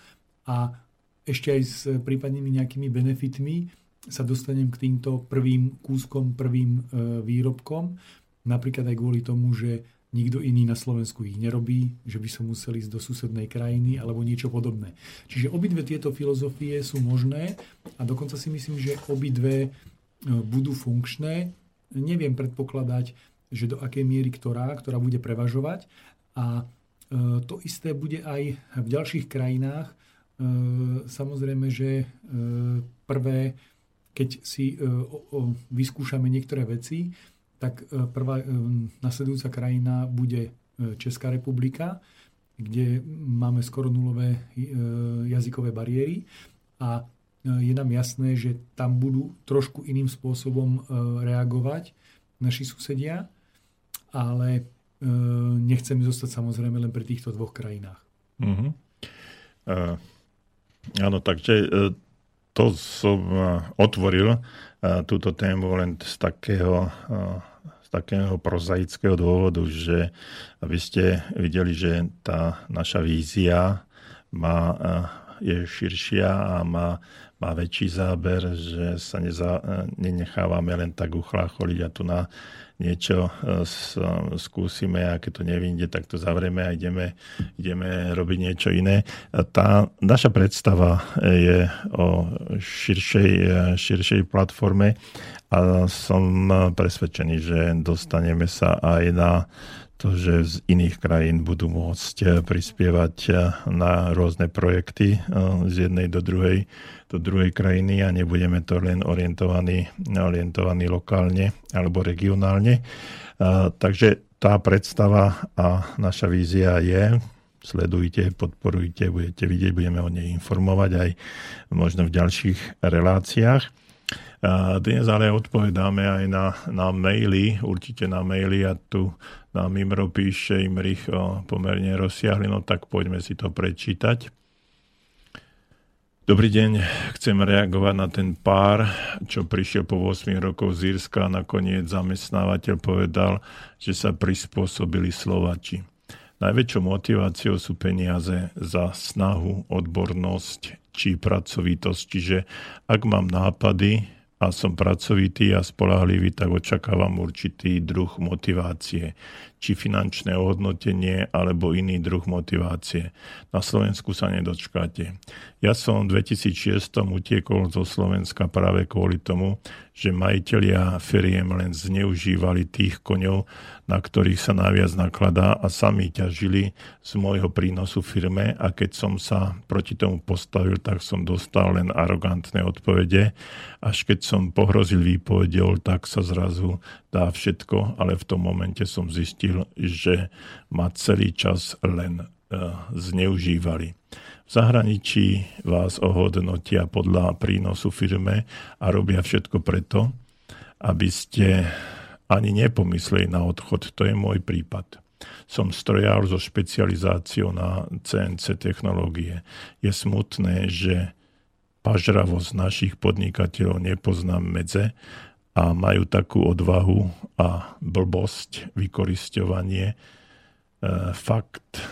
a ešte aj s prípadnými nejakými benefitmi sa dostanem k týmto prvým kúskom, prvým e, výrobkom. Napríklad aj kvôli tomu, že nikto iný na Slovensku ich nerobí, že by som musel ísť do susednej krajiny alebo niečo podobné. Čiže obidve tieto filozofie sú možné a dokonca si myslím, že obidve e, budú funkčné. Neviem predpokladať, že do akej miery ktorá, ktorá bude prevažovať a e, to isté bude aj v ďalších krajinách. Samozrejme, že prvé keď si e, vyskúšame niektoré veci, tak e, prvá e, nasledujúca krajina bude Česká republika, kde máme skoro nulové jazykové bariéry a je nám jasné, že tam budú trošku iným spôsobom reagovať naši susedia, ale nechceme zostať samozrejme len pri týchto dvoch krajinách. Uh-huh. Uh, áno, takže to som eh, otvoril eh, túto tému len z takého, eh, z takého prozaického dôvodu, že aby ste videli, že tá naša vízia má, je širšia a má, má väčší záber, že sa neza, nenechávame len tak uchlácholiť a tu na niečo e, skúsime a keď to nevyjde, tak to zavrieme a ideme, ideme robiť niečo iné. Tá naša predstava je o širšej, širšej platforme a som presvedčený, že dostaneme sa aj na to, že z iných krajín budú môcť prispievať na rôzne projekty e, z jednej do druhej do druhej krajiny a nebudeme to len orientovaní, orientovaní lokálne alebo regionálne. Takže tá predstava a naša vízia je, sledujte, podporujte, budete vidieť, budeme o nej informovať aj možno v ďalších reláciách. Dnes ale odpovedáme aj na, na maily, určite na maily a tu nám Imro píše Imrich pomerne rozsiahli, no tak poďme si to prečítať. Dobrý deň, chcem reagovať na ten pár, čo prišiel po 8 rokov z Írska a nakoniec zamestnávateľ povedal, že sa prispôsobili Slovači. Najväčšou motiváciou sú peniaze za snahu, odbornosť či pracovitosť. Čiže ak mám nápady a som pracovitý a spolahlivý, tak očakávam určitý druh motivácie či finančné ohodnotenie alebo iný druh motivácie. Na Slovensku sa nedočkáte. Ja som v 2006 utiekol zo Slovenska práve kvôli tomu, že majiteľia feriem len zneužívali tých koňov, na ktorých sa najviac nakladá a sami ťažili z môjho prínosu firme a keď som sa proti tomu postavil, tak som dostal len arogantné odpovede. Až keď som pohrozil výpovedou, tak sa zrazu dá všetko, ale v tom momente som zistil, že ma celý čas len uh, zneužívali. V zahraničí vás ohodnotia podľa prínosu firme a robia všetko preto, aby ste ani nepomysleli na odchod. To je môj prípad. Som strojár so špecializáciou na CNC technológie. Je smutné, že pažravosť našich podnikateľov nepoznám medze a majú takú odvahu a blbosť, vykoristovanie. E, fakt,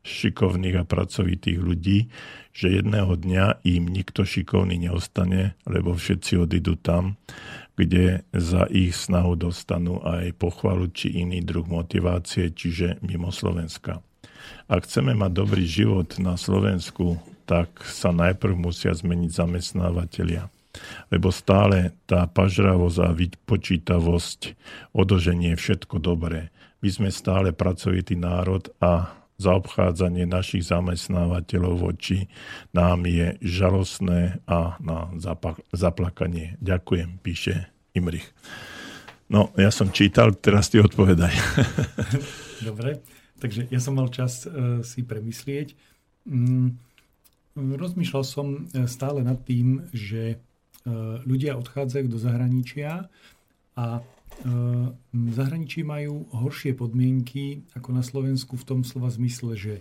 šikovných a pracovitých ľudí, že jedného dňa im nikto šikovný neostane, lebo všetci odídu tam, kde za ich snahu dostanú aj pochvalu či iný druh motivácie, čiže mimo Slovenska. Ak chceme mať dobrý život na Slovensku, tak sa najprv musia zmeniť zamestnávateľia. Lebo stále tá pažravosť a vypočítavosť odoženie všetko dobré. My sme stále pracovitý národ a zaobchádzanie našich zamestnávateľov voči nám je žalostné a na zaplakanie. Ďakujem, píše Imrich. No, ja som čítal, teraz ty odpovedaj. Dobre, takže ja som mal čas uh, si premyslieť. Mm, rozmýšľal som e, stále nad tým, že ľudia odchádzajú do zahraničia a uh, v zahraničí majú horšie podmienky ako na Slovensku v tom slova zmysle, že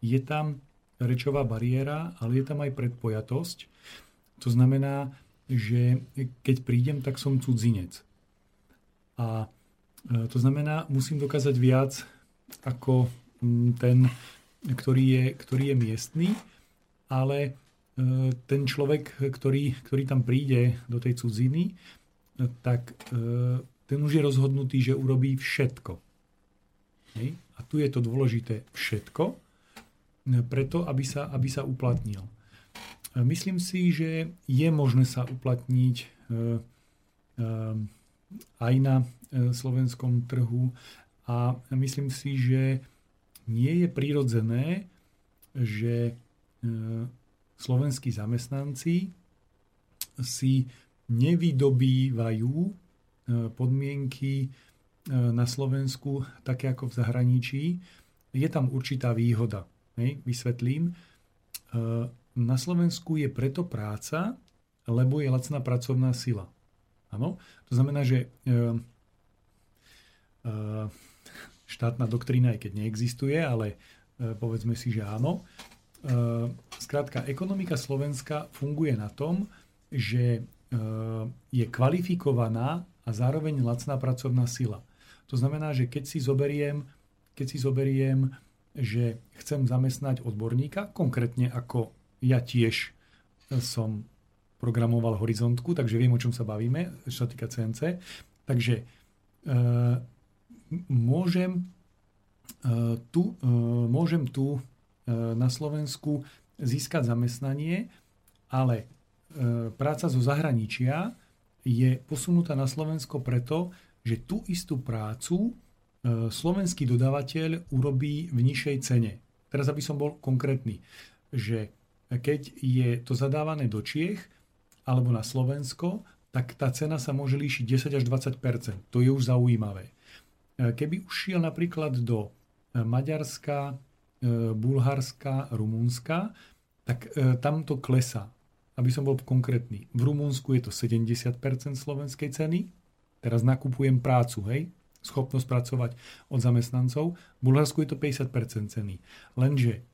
je tam rečová bariéra, ale je tam aj predpojatosť. To znamená, že keď prídem, tak som cudzinec. A e, to znamená, musím dokázať viac ako mm, ten, ktorý je, ktorý je miestný, ale ten človek, ktorý, ktorý tam príde do tej cudziny, e, tak ten už je rozhodnutý, že urobí všetko. Hej? A tu je to dôležité všetko, preto, aby sa, aby sa uplatnil. Myslím si, že je možné sa uplatniť aj na e, slovenskom trhu a myslím si, že nie je prirodzené, že e, slovenskí zamestnanci si nevydobývajú e, podmienky na Slovensku také ako v zahraničí. Je tam určitá výhoda. Hej, vysvetlím. Na Slovensku je preto práca, lebo je lacná pracovná sila. Áno? To znamená, že štátna doktrína, aj keď neexistuje, ale povedzme si, že áno. Uh, skrátka, ekonomika Slovenska funguje na tom, že uh, je kvalifikovaná a zároveň lacná pracovná sila. To znamená, že keď si zoberiem, keď si zoberiem že chcem zamestnať odborníka, konkrétne ako ja tiež som programoval horizontku, takže viem, o čom sa bavíme, čo sa týka CNC. Takže e, môžem, e, tu, e, môžem tu na Slovensku získať zamestnanie, ale e, práca zo zahraničia je posunutá na Slovensko preto, že tú istú prácu e, slovenský dodávateľ urobí v nižšej cene. Teraz, aby som bol konkrétny, že keď je to zadávané do Čiech, alebo na Slovensko, tak tá cena sa môže líšiť 10 až 20% To je už zaujímavé. E, keby už šiel napríklad do e, Maďarska, e, Bulharska, Rumunska, tak tam to klesá. Aby som bol konkrétny. V Rumunsku je to 70% slovenskej ceny. Teraz nakupujem prácu, hej? schopnosť pracovať od zamestnancov. V Bulharsku je to 50% ceny. Lenže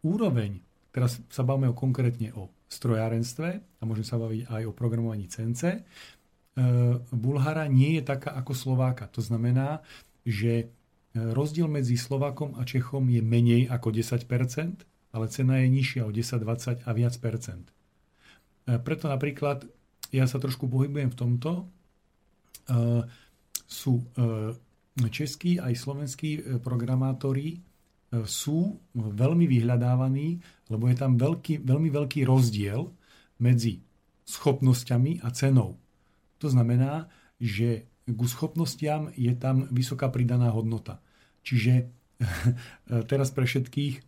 úroveň, teraz sa bavíme o, konkrétne o strojárenstve a môžem sa baviť aj o programovaní CNC. E, Bulhara nie je taká ako Slováka. To znamená, že e, rozdiel medzi Slovákom a Čechom je menej ako 10%, ale cena je nižšia o 10, 20 a viac percent. E, preto napríklad ja sa trošku pohybujem v tomto. Sú českí aj slovenskí programátori sú veľmi vyhľadávaní, lebo je tam veľký, veľmi veľký rozdiel medzi schopnosťami a cenou. To znamená, že ku schopnostiam je tam vysoká pridaná hodnota. Čiže teraz pre všetkých e,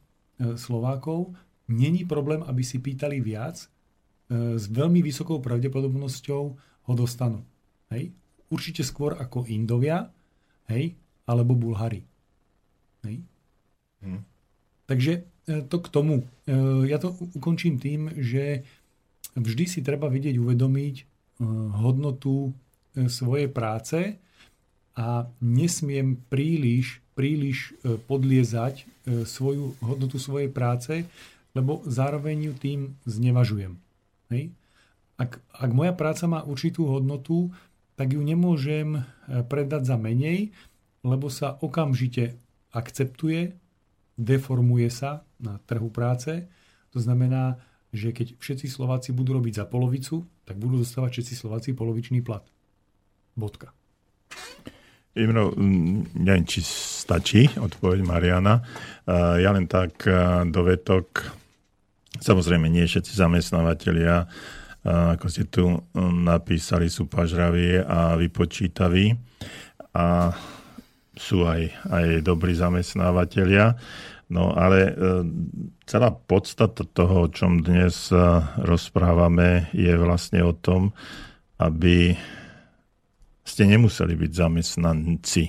Slovákov není problém, aby si pýtali viac, e, s veľmi vysokou pravdepodobnosťou ho dostanú. Hej? Určite skôr ako Indovia, hej, alebo Bulhari. Hej? Hmm. Takže e, to k tomu. Ja to ukončím tým, že vždy si treba vedieť uvedomiť hodnotu svojej práce a nesmiem príliš, príliš podliezať svoju hodnotu svojej práce, lebo zároveň ju tým znevažujem. Hej? Ak, ak moja práca má určitú hodnotu, tak ju nemôžem predať za menej, lebo sa okamžite akceptuje deformuje sa na trhu práce. To znamená, že keď všetci Slováci budú robiť za polovicu, tak budú dostávať všetci Slováci polovičný plat. Bodka. Imro, neviem, či stačí odpoveď Mariana. Ja len tak dovetok. Samozrejme, nie všetci zamestnávateľia, ako ste tu napísali, sú pažraví a vypočítaví. A sú aj, aj dobrí zamestnávateľia. No ale e, celá podstata toho, o čom dnes e, rozprávame, je vlastne o tom, aby ste nemuseli byť zamestnanci,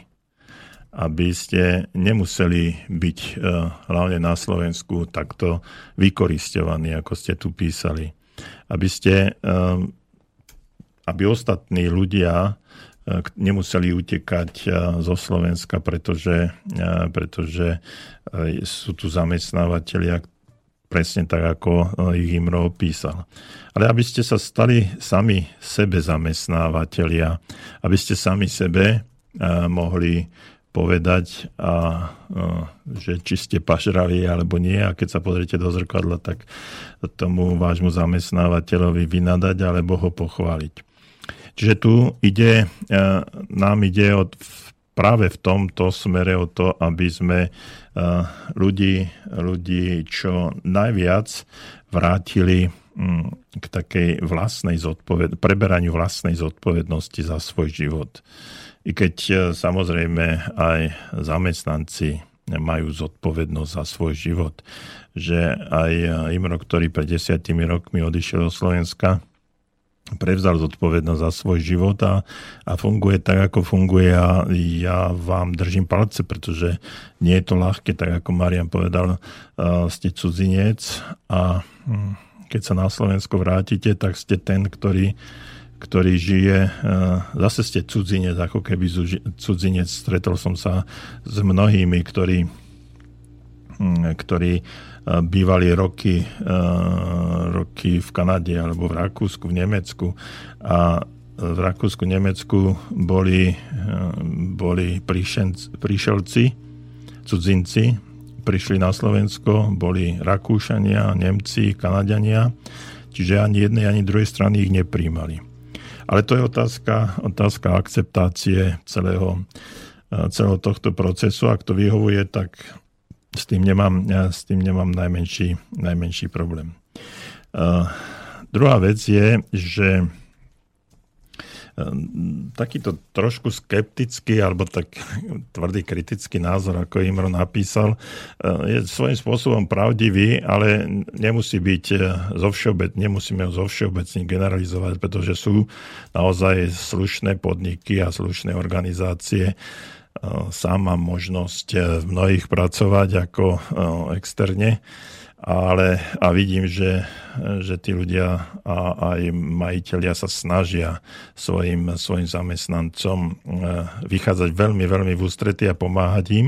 aby ste nemuseli byť e, hlavne na Slovensku takto vykoristovaní, ako ste tu písali. Aby ste, e, aby ostatní ľudia nemuseli utekať zo Slovenska, pretože, pretože sú tu zamestnávateľia, presne tak, ako ich Imro opísal. Ale aby ste sa stali sami sebe zamestnávateľia, aby ste sami sebe mohli povedať, a, že či ste pažrali alebo nie a keď sa pozriete do zrkadla, tak tomu vášmu zamestnávateľovi vynadať alebo ho pochváliť. Čiže tu ide, nám ide od, práve v tomto smere o to, aby sme ľudí, ľudí čo najviac vrátili mm, k takej vlastnej zodpoved- preberaniu vlastnej zodpovednosti za svoj život. I keď e, samozrejme aj zamestnanci majú zodpovednosť za svoj život. Že aj Imro, ktorý pred desiatimi rokmi odišiel do Slovenska, prevzal zodpovednosť za svoj život a, a funguje tak, ako funguje a ja vám držím palce, pretože nie je to ľahké, tak ako Marian povedal, uh, ste cudzinec a um, keď sa na Slovensko vrátite, tak ste ten, ktorý, ktorý žije, uh, zase ste cudzinec, ako keby cudzinec. Stretol som sa s mnohými, ktorí, ktorí bývali roky, roky v Kanade alebo v Rakúsku, v Nemecku a v Rakúsku, Nemecku boli, boli príšelci, cudzinci, prišli na Slovensko, boli Rakúšania, Nemci, Kanadiania, čiže ani jednej, ani druhej strany ich nepríjmali. Ale to je otázka, otázka akceptácie celého, celého tohto procesu. Ak to vyhovuje, tak s tým nemám, ja s tým nemám najmenší, najmenší problém. Uh, druhá vec je, že takýto trošku skeptický alebo tak tvrdý kritický názor, ako Imro napísal, je svojím spôsobom pravdivý, ale nemusí byť zo všeobec, nemusíme ho zo všeobecne generalizovať, pretože sú naozaj slušné podniky a slušné organizácie, sám mám možnosť v mnohých pracovať ako externe, ale a vidím, že, že tí ľudia a aj majiteľia sa snažia svojim, svojim zamestnancom eh, vychádzať veľmi, veľmi v ústrety a pomáhať im.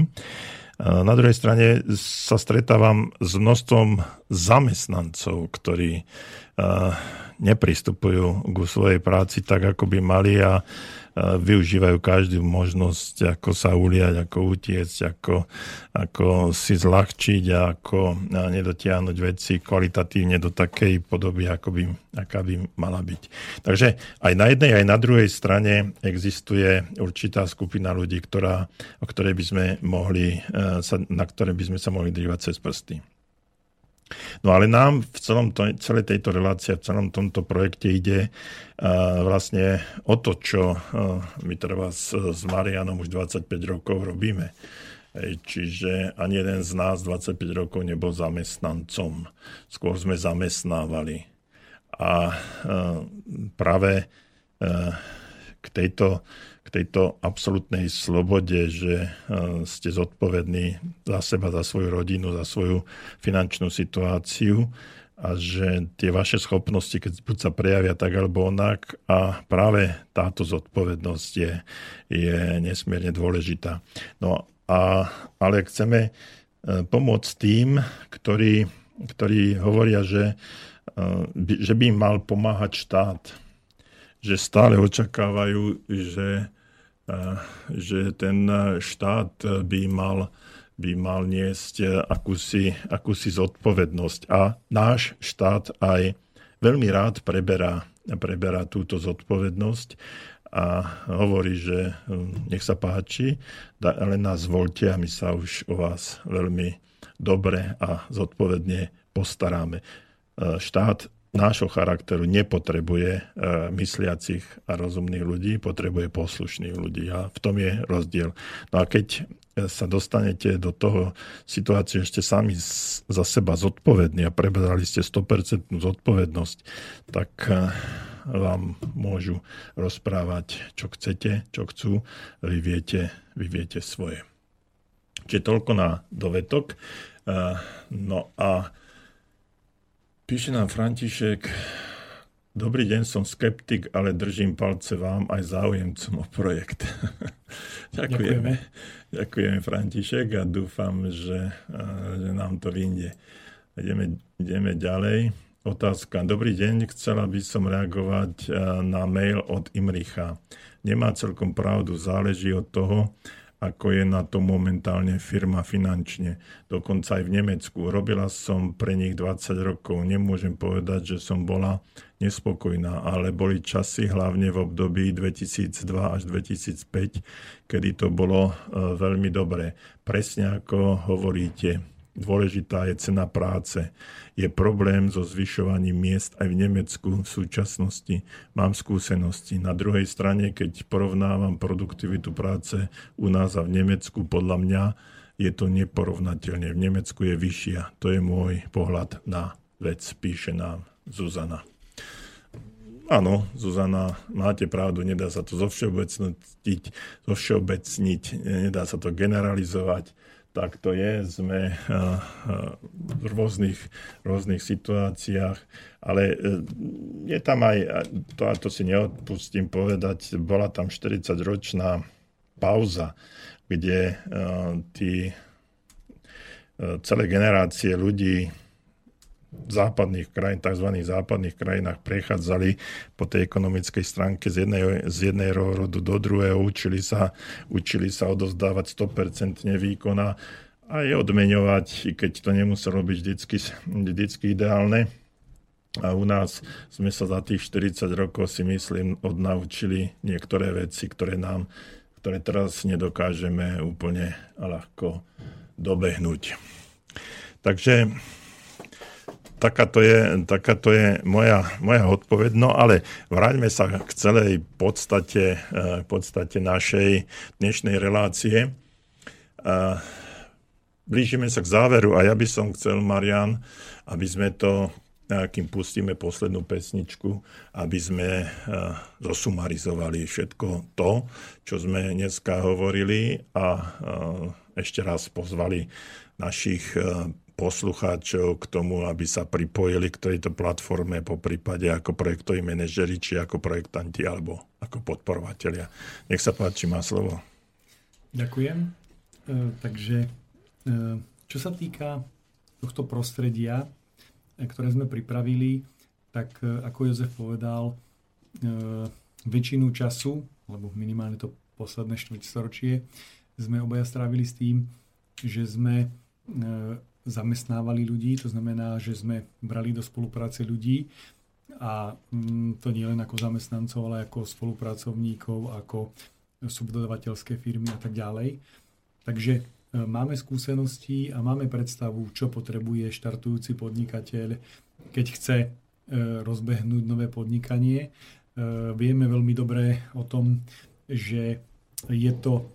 Na druhej strane sa stretávam s množstvom zamestnancov, ktorí nepristupujú ku svojej práci tak, ako by mali a využívajú každú možnosť, ako sa uliať, ako utiecť, ako, ako si zľahčiť a ako nedotiahnuť veci kvalitatívne do takej podoby, ako by, aká by mala byť. Takže aj na jednej, aj na druhej strane existuje určitá skupina ľudí, ktorá, o ktorej by sme mohli, e, na ktoré by sme sa mohli drývať cez prsty. No ale nám v celom to, celej tejto relácii, v celom tomto projekte ide uh, vlastne o to, čo uh, my treba s, s Marianom už 25 rokov robíme. Čiže ani jeden z nás 25 rokov nebol zamestnancom. Skôr sme zamestnávali. A uh, práve k tejto tejto absolútnej slobode, že e, ste zodpovední za seba, za svoju rodinu, za svoju finančnú situáciu a že tie vaše schopnosti, keď buď sa prejavia tak alebo onak a práve táto zodpovednosť je, je nesmierne dôležitá. No a, ale chceme e, pomôcť tým, ktorí, ktorí hovoria, že, e, že by im mal pomáhať štát, že stále očakávajú, že že ten štát by mal, by mal niesť akúsi, akúsi zodpovednosť. A náš štát aj veľmi rád preberá, preberá túto zodpovednosť a hovorí, že nech sa páči, ale nás voľte a my sa už o vás veľmi dobre a zodpovedne postaráme. Štát nášho charakteru nepotrebuje e, mysliacich a rozumných ľudí, potrebuje poslušných ľudí. A v tom je rozdiel. No a keď sa dostanete do toho situácie, že ste sami za seba zodpovední a prebrali ste 100% zodpovednosť, tak e, vám môžu rozprávať, čo chcete, čo chcú, vy viete, vy viete svoje. Čiže toľko na dovetok. No a píše nám František, Dobrý deň, som skeptik, ale držím palce vám aj záujemcom o projekt. Ďakujeme. Ďakujeme, František, a dúfam, že, že nám to vyjde. Ideme, ideme ďalej. Otázka. Dobrý deň, chcela by som reagovať na mail od Imricha. Nemá celkom pravdu, záleží od toho, ako je na to momentálne firma finančne. Dokonca aj v Nemecku. Robila som pre nich 20 rokov. Nemôžem povedať, že som bola nespokojná, ale boli časy hlavne v období 2002 až 2005, kedy to bolo e, veľmi dobré. Presne ako hovoríte, Dôležitá je cena práce. Je problém so zvyšovaním miest aj v Nemecku v súčasnosti. Mám skúsenosti. Na druhej strane, keď porovnávam produktivitu práce u nás a v Nemecku, podľa mňa je to neporovnateľne. V Nemecku je vyššia. To je môj pohľad na vec, píše nám Zuzana. Áno, Zuzana, máte pravdu, nedá sa to zovšeobecniť, zovšeobecniť nedá sa to generalizovať tak to je. Sme eh, eh, v rôznych, rôznych situáciách, ale eh, je tam aj, to, a to si neodpustím povedať, bola tam 40-ročná pauza, kde tí celé generácie ľudí západných krajín, tzv. západných krajinách prechádzali po tej ekonomickej stránke z jednej, z jednej rodu do druhého, učili sa, učili sa odozdávať 100% výkona a je odmeňovať, keď to nemuselo byť vždycky, vždycky ideálne. A u nás sme sa za tých 40 rokov si myslím odnaučili niektoré veci, ktoré nám, ktoré teraz nedokážeme úplne ľahko dobehnúť. Takže taká to je, taká to je moja, moja odpoveď. No ale vráťme sa k celej podstate, eh, podstate našej dnešnej relácie. Eh, blížime sa k záveru a ja by som chcel, Marian, aby sme to, kým pustíme poslednú pesničku, aby sme eh, zosumarizovali všetko to, čo sme dneska hovorili a ešte raz pozvali našich poslucháčov k tomu, aby sa pripojili k tejto platforme po prípade ako projektoví manažeri, či ako projektanti, alebo ako podporovatelia. Nech sa páči, má slovo. Ďakujem. E, takže e, čo sa týka tohto prostredia, e, ktoré sme pripravili, tak e, ako Jozef povedal, e, väčšinu času, alebo minimálne to posledné štvrťstoročie, sme obaja strávili s tým, že sme zamestnávali ľudí, to znamená, že sme brali do spolupráce ľudí a mm, to nie len ako zamestnancov, ale ako spolupracovníkov, ako subdodavateľské firmy a tak ďalej. Takže e, máme skúsenosti a máme predstavu, čo potrebuje štartujúci podnikateľ, keď chce e, rozbehnúť nové podnikanie. E, vieme veľmi dobre o tom, že je to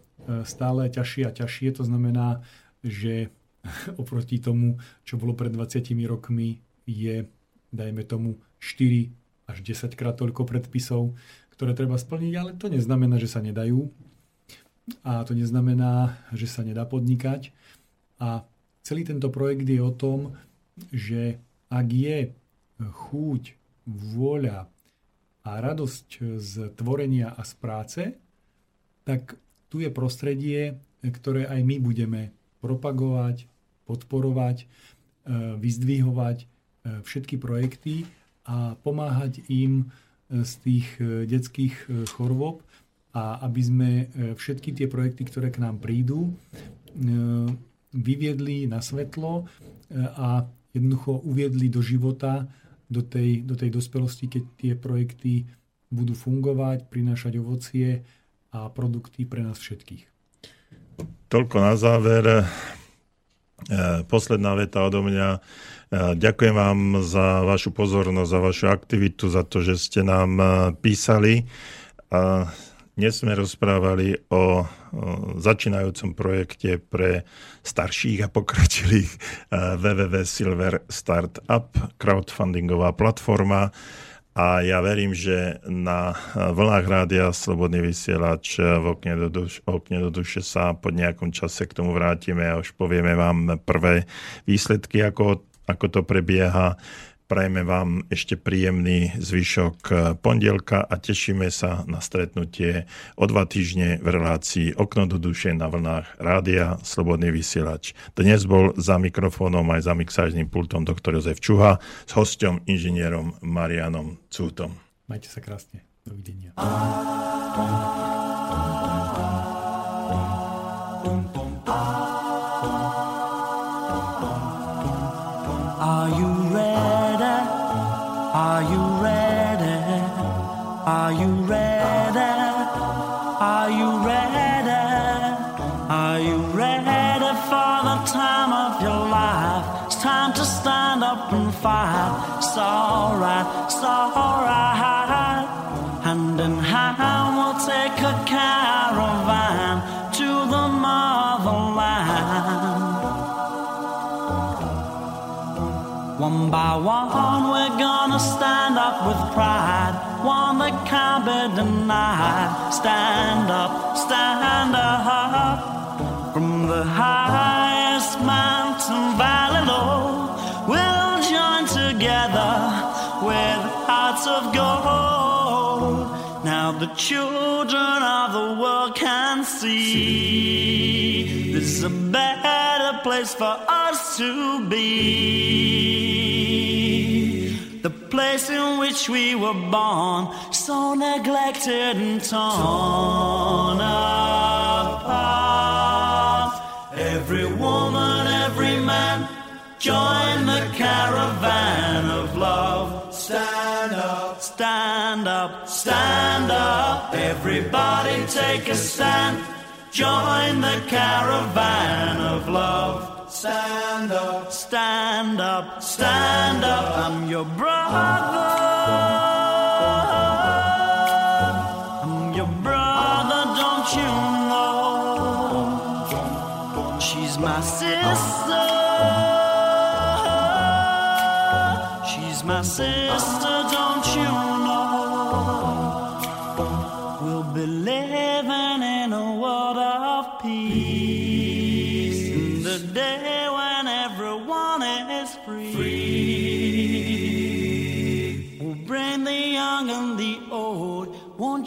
stále ťažšie a ťažšie. To znamená, že oproti tomu, čo bolo pred 20 rokmi, je, dajme tomu, 4 až 10 krát toľko predpisov, ktoré treba splniť, ale to neznamená, že sa nedajú. A to neznamená, že sa nedá podnikať. A celý tento projekt je o tom, že ak je chúť, vôľa a radosť z tvorenia a z práce, tak tu je prostredie, ktoré aj my budeme propagovať, podporovať, e, vyzdvihovať e, všetky projekty a pomáhať im e, z tých detských chorôb a aby sme všetky tie projekty, ktoré k nám prídu, vyviedli na svetlo a jednoducho uviedli do života, do tej, do tej dospelosti, keď tie projekty budú fungovať, prinášať ovocie a produkty pre nás všetkých. Toľko na záver. E, posledná veta odo mňa. E, ďakujem vám za vašu pozornosť, za vašu aktivitu, za to, že ste nám e, písali. Dnes sme rozprávali o, začínajúcom projekte pre starších a pokročilých www Silver Startup, crowdfundingová platforma. A ja verím, že na vlnách rádia Slobodný vysielač v okne do, duš, okne do duše sa po nejakom čase k tomu vrátime a už povieme vám prvé výsledky, ako, ako to prebieha. Prajeme vám ešte príjemný zvyšok pondelka a tešíme sa na stretnutie o dva týždne v relácii Okno do duše na vlnách rádia Slobodný vysielač. Dnes bol za mikrofónom aj za mixážnym pultom doktor Jozef Čuha s hostom inžinierom Marianom Cútom. Majte sa krásne. Dovidenia. Alright, it's alright. Hand in hand, we'll take a caravan to the motherland. One by one, we're gonna stand up with pride. One that can't be denied. Stand up, stand up. From the highest the children of the world can see this is a better place for us to be. The place in which we were born, so neglected and torn apart. Every woman, every man, join the caravan of love. Stand up, stand up, stand up. Everybody take a stand. Join the caravan of love. Stand up, stand up, stand up. I'm your brother.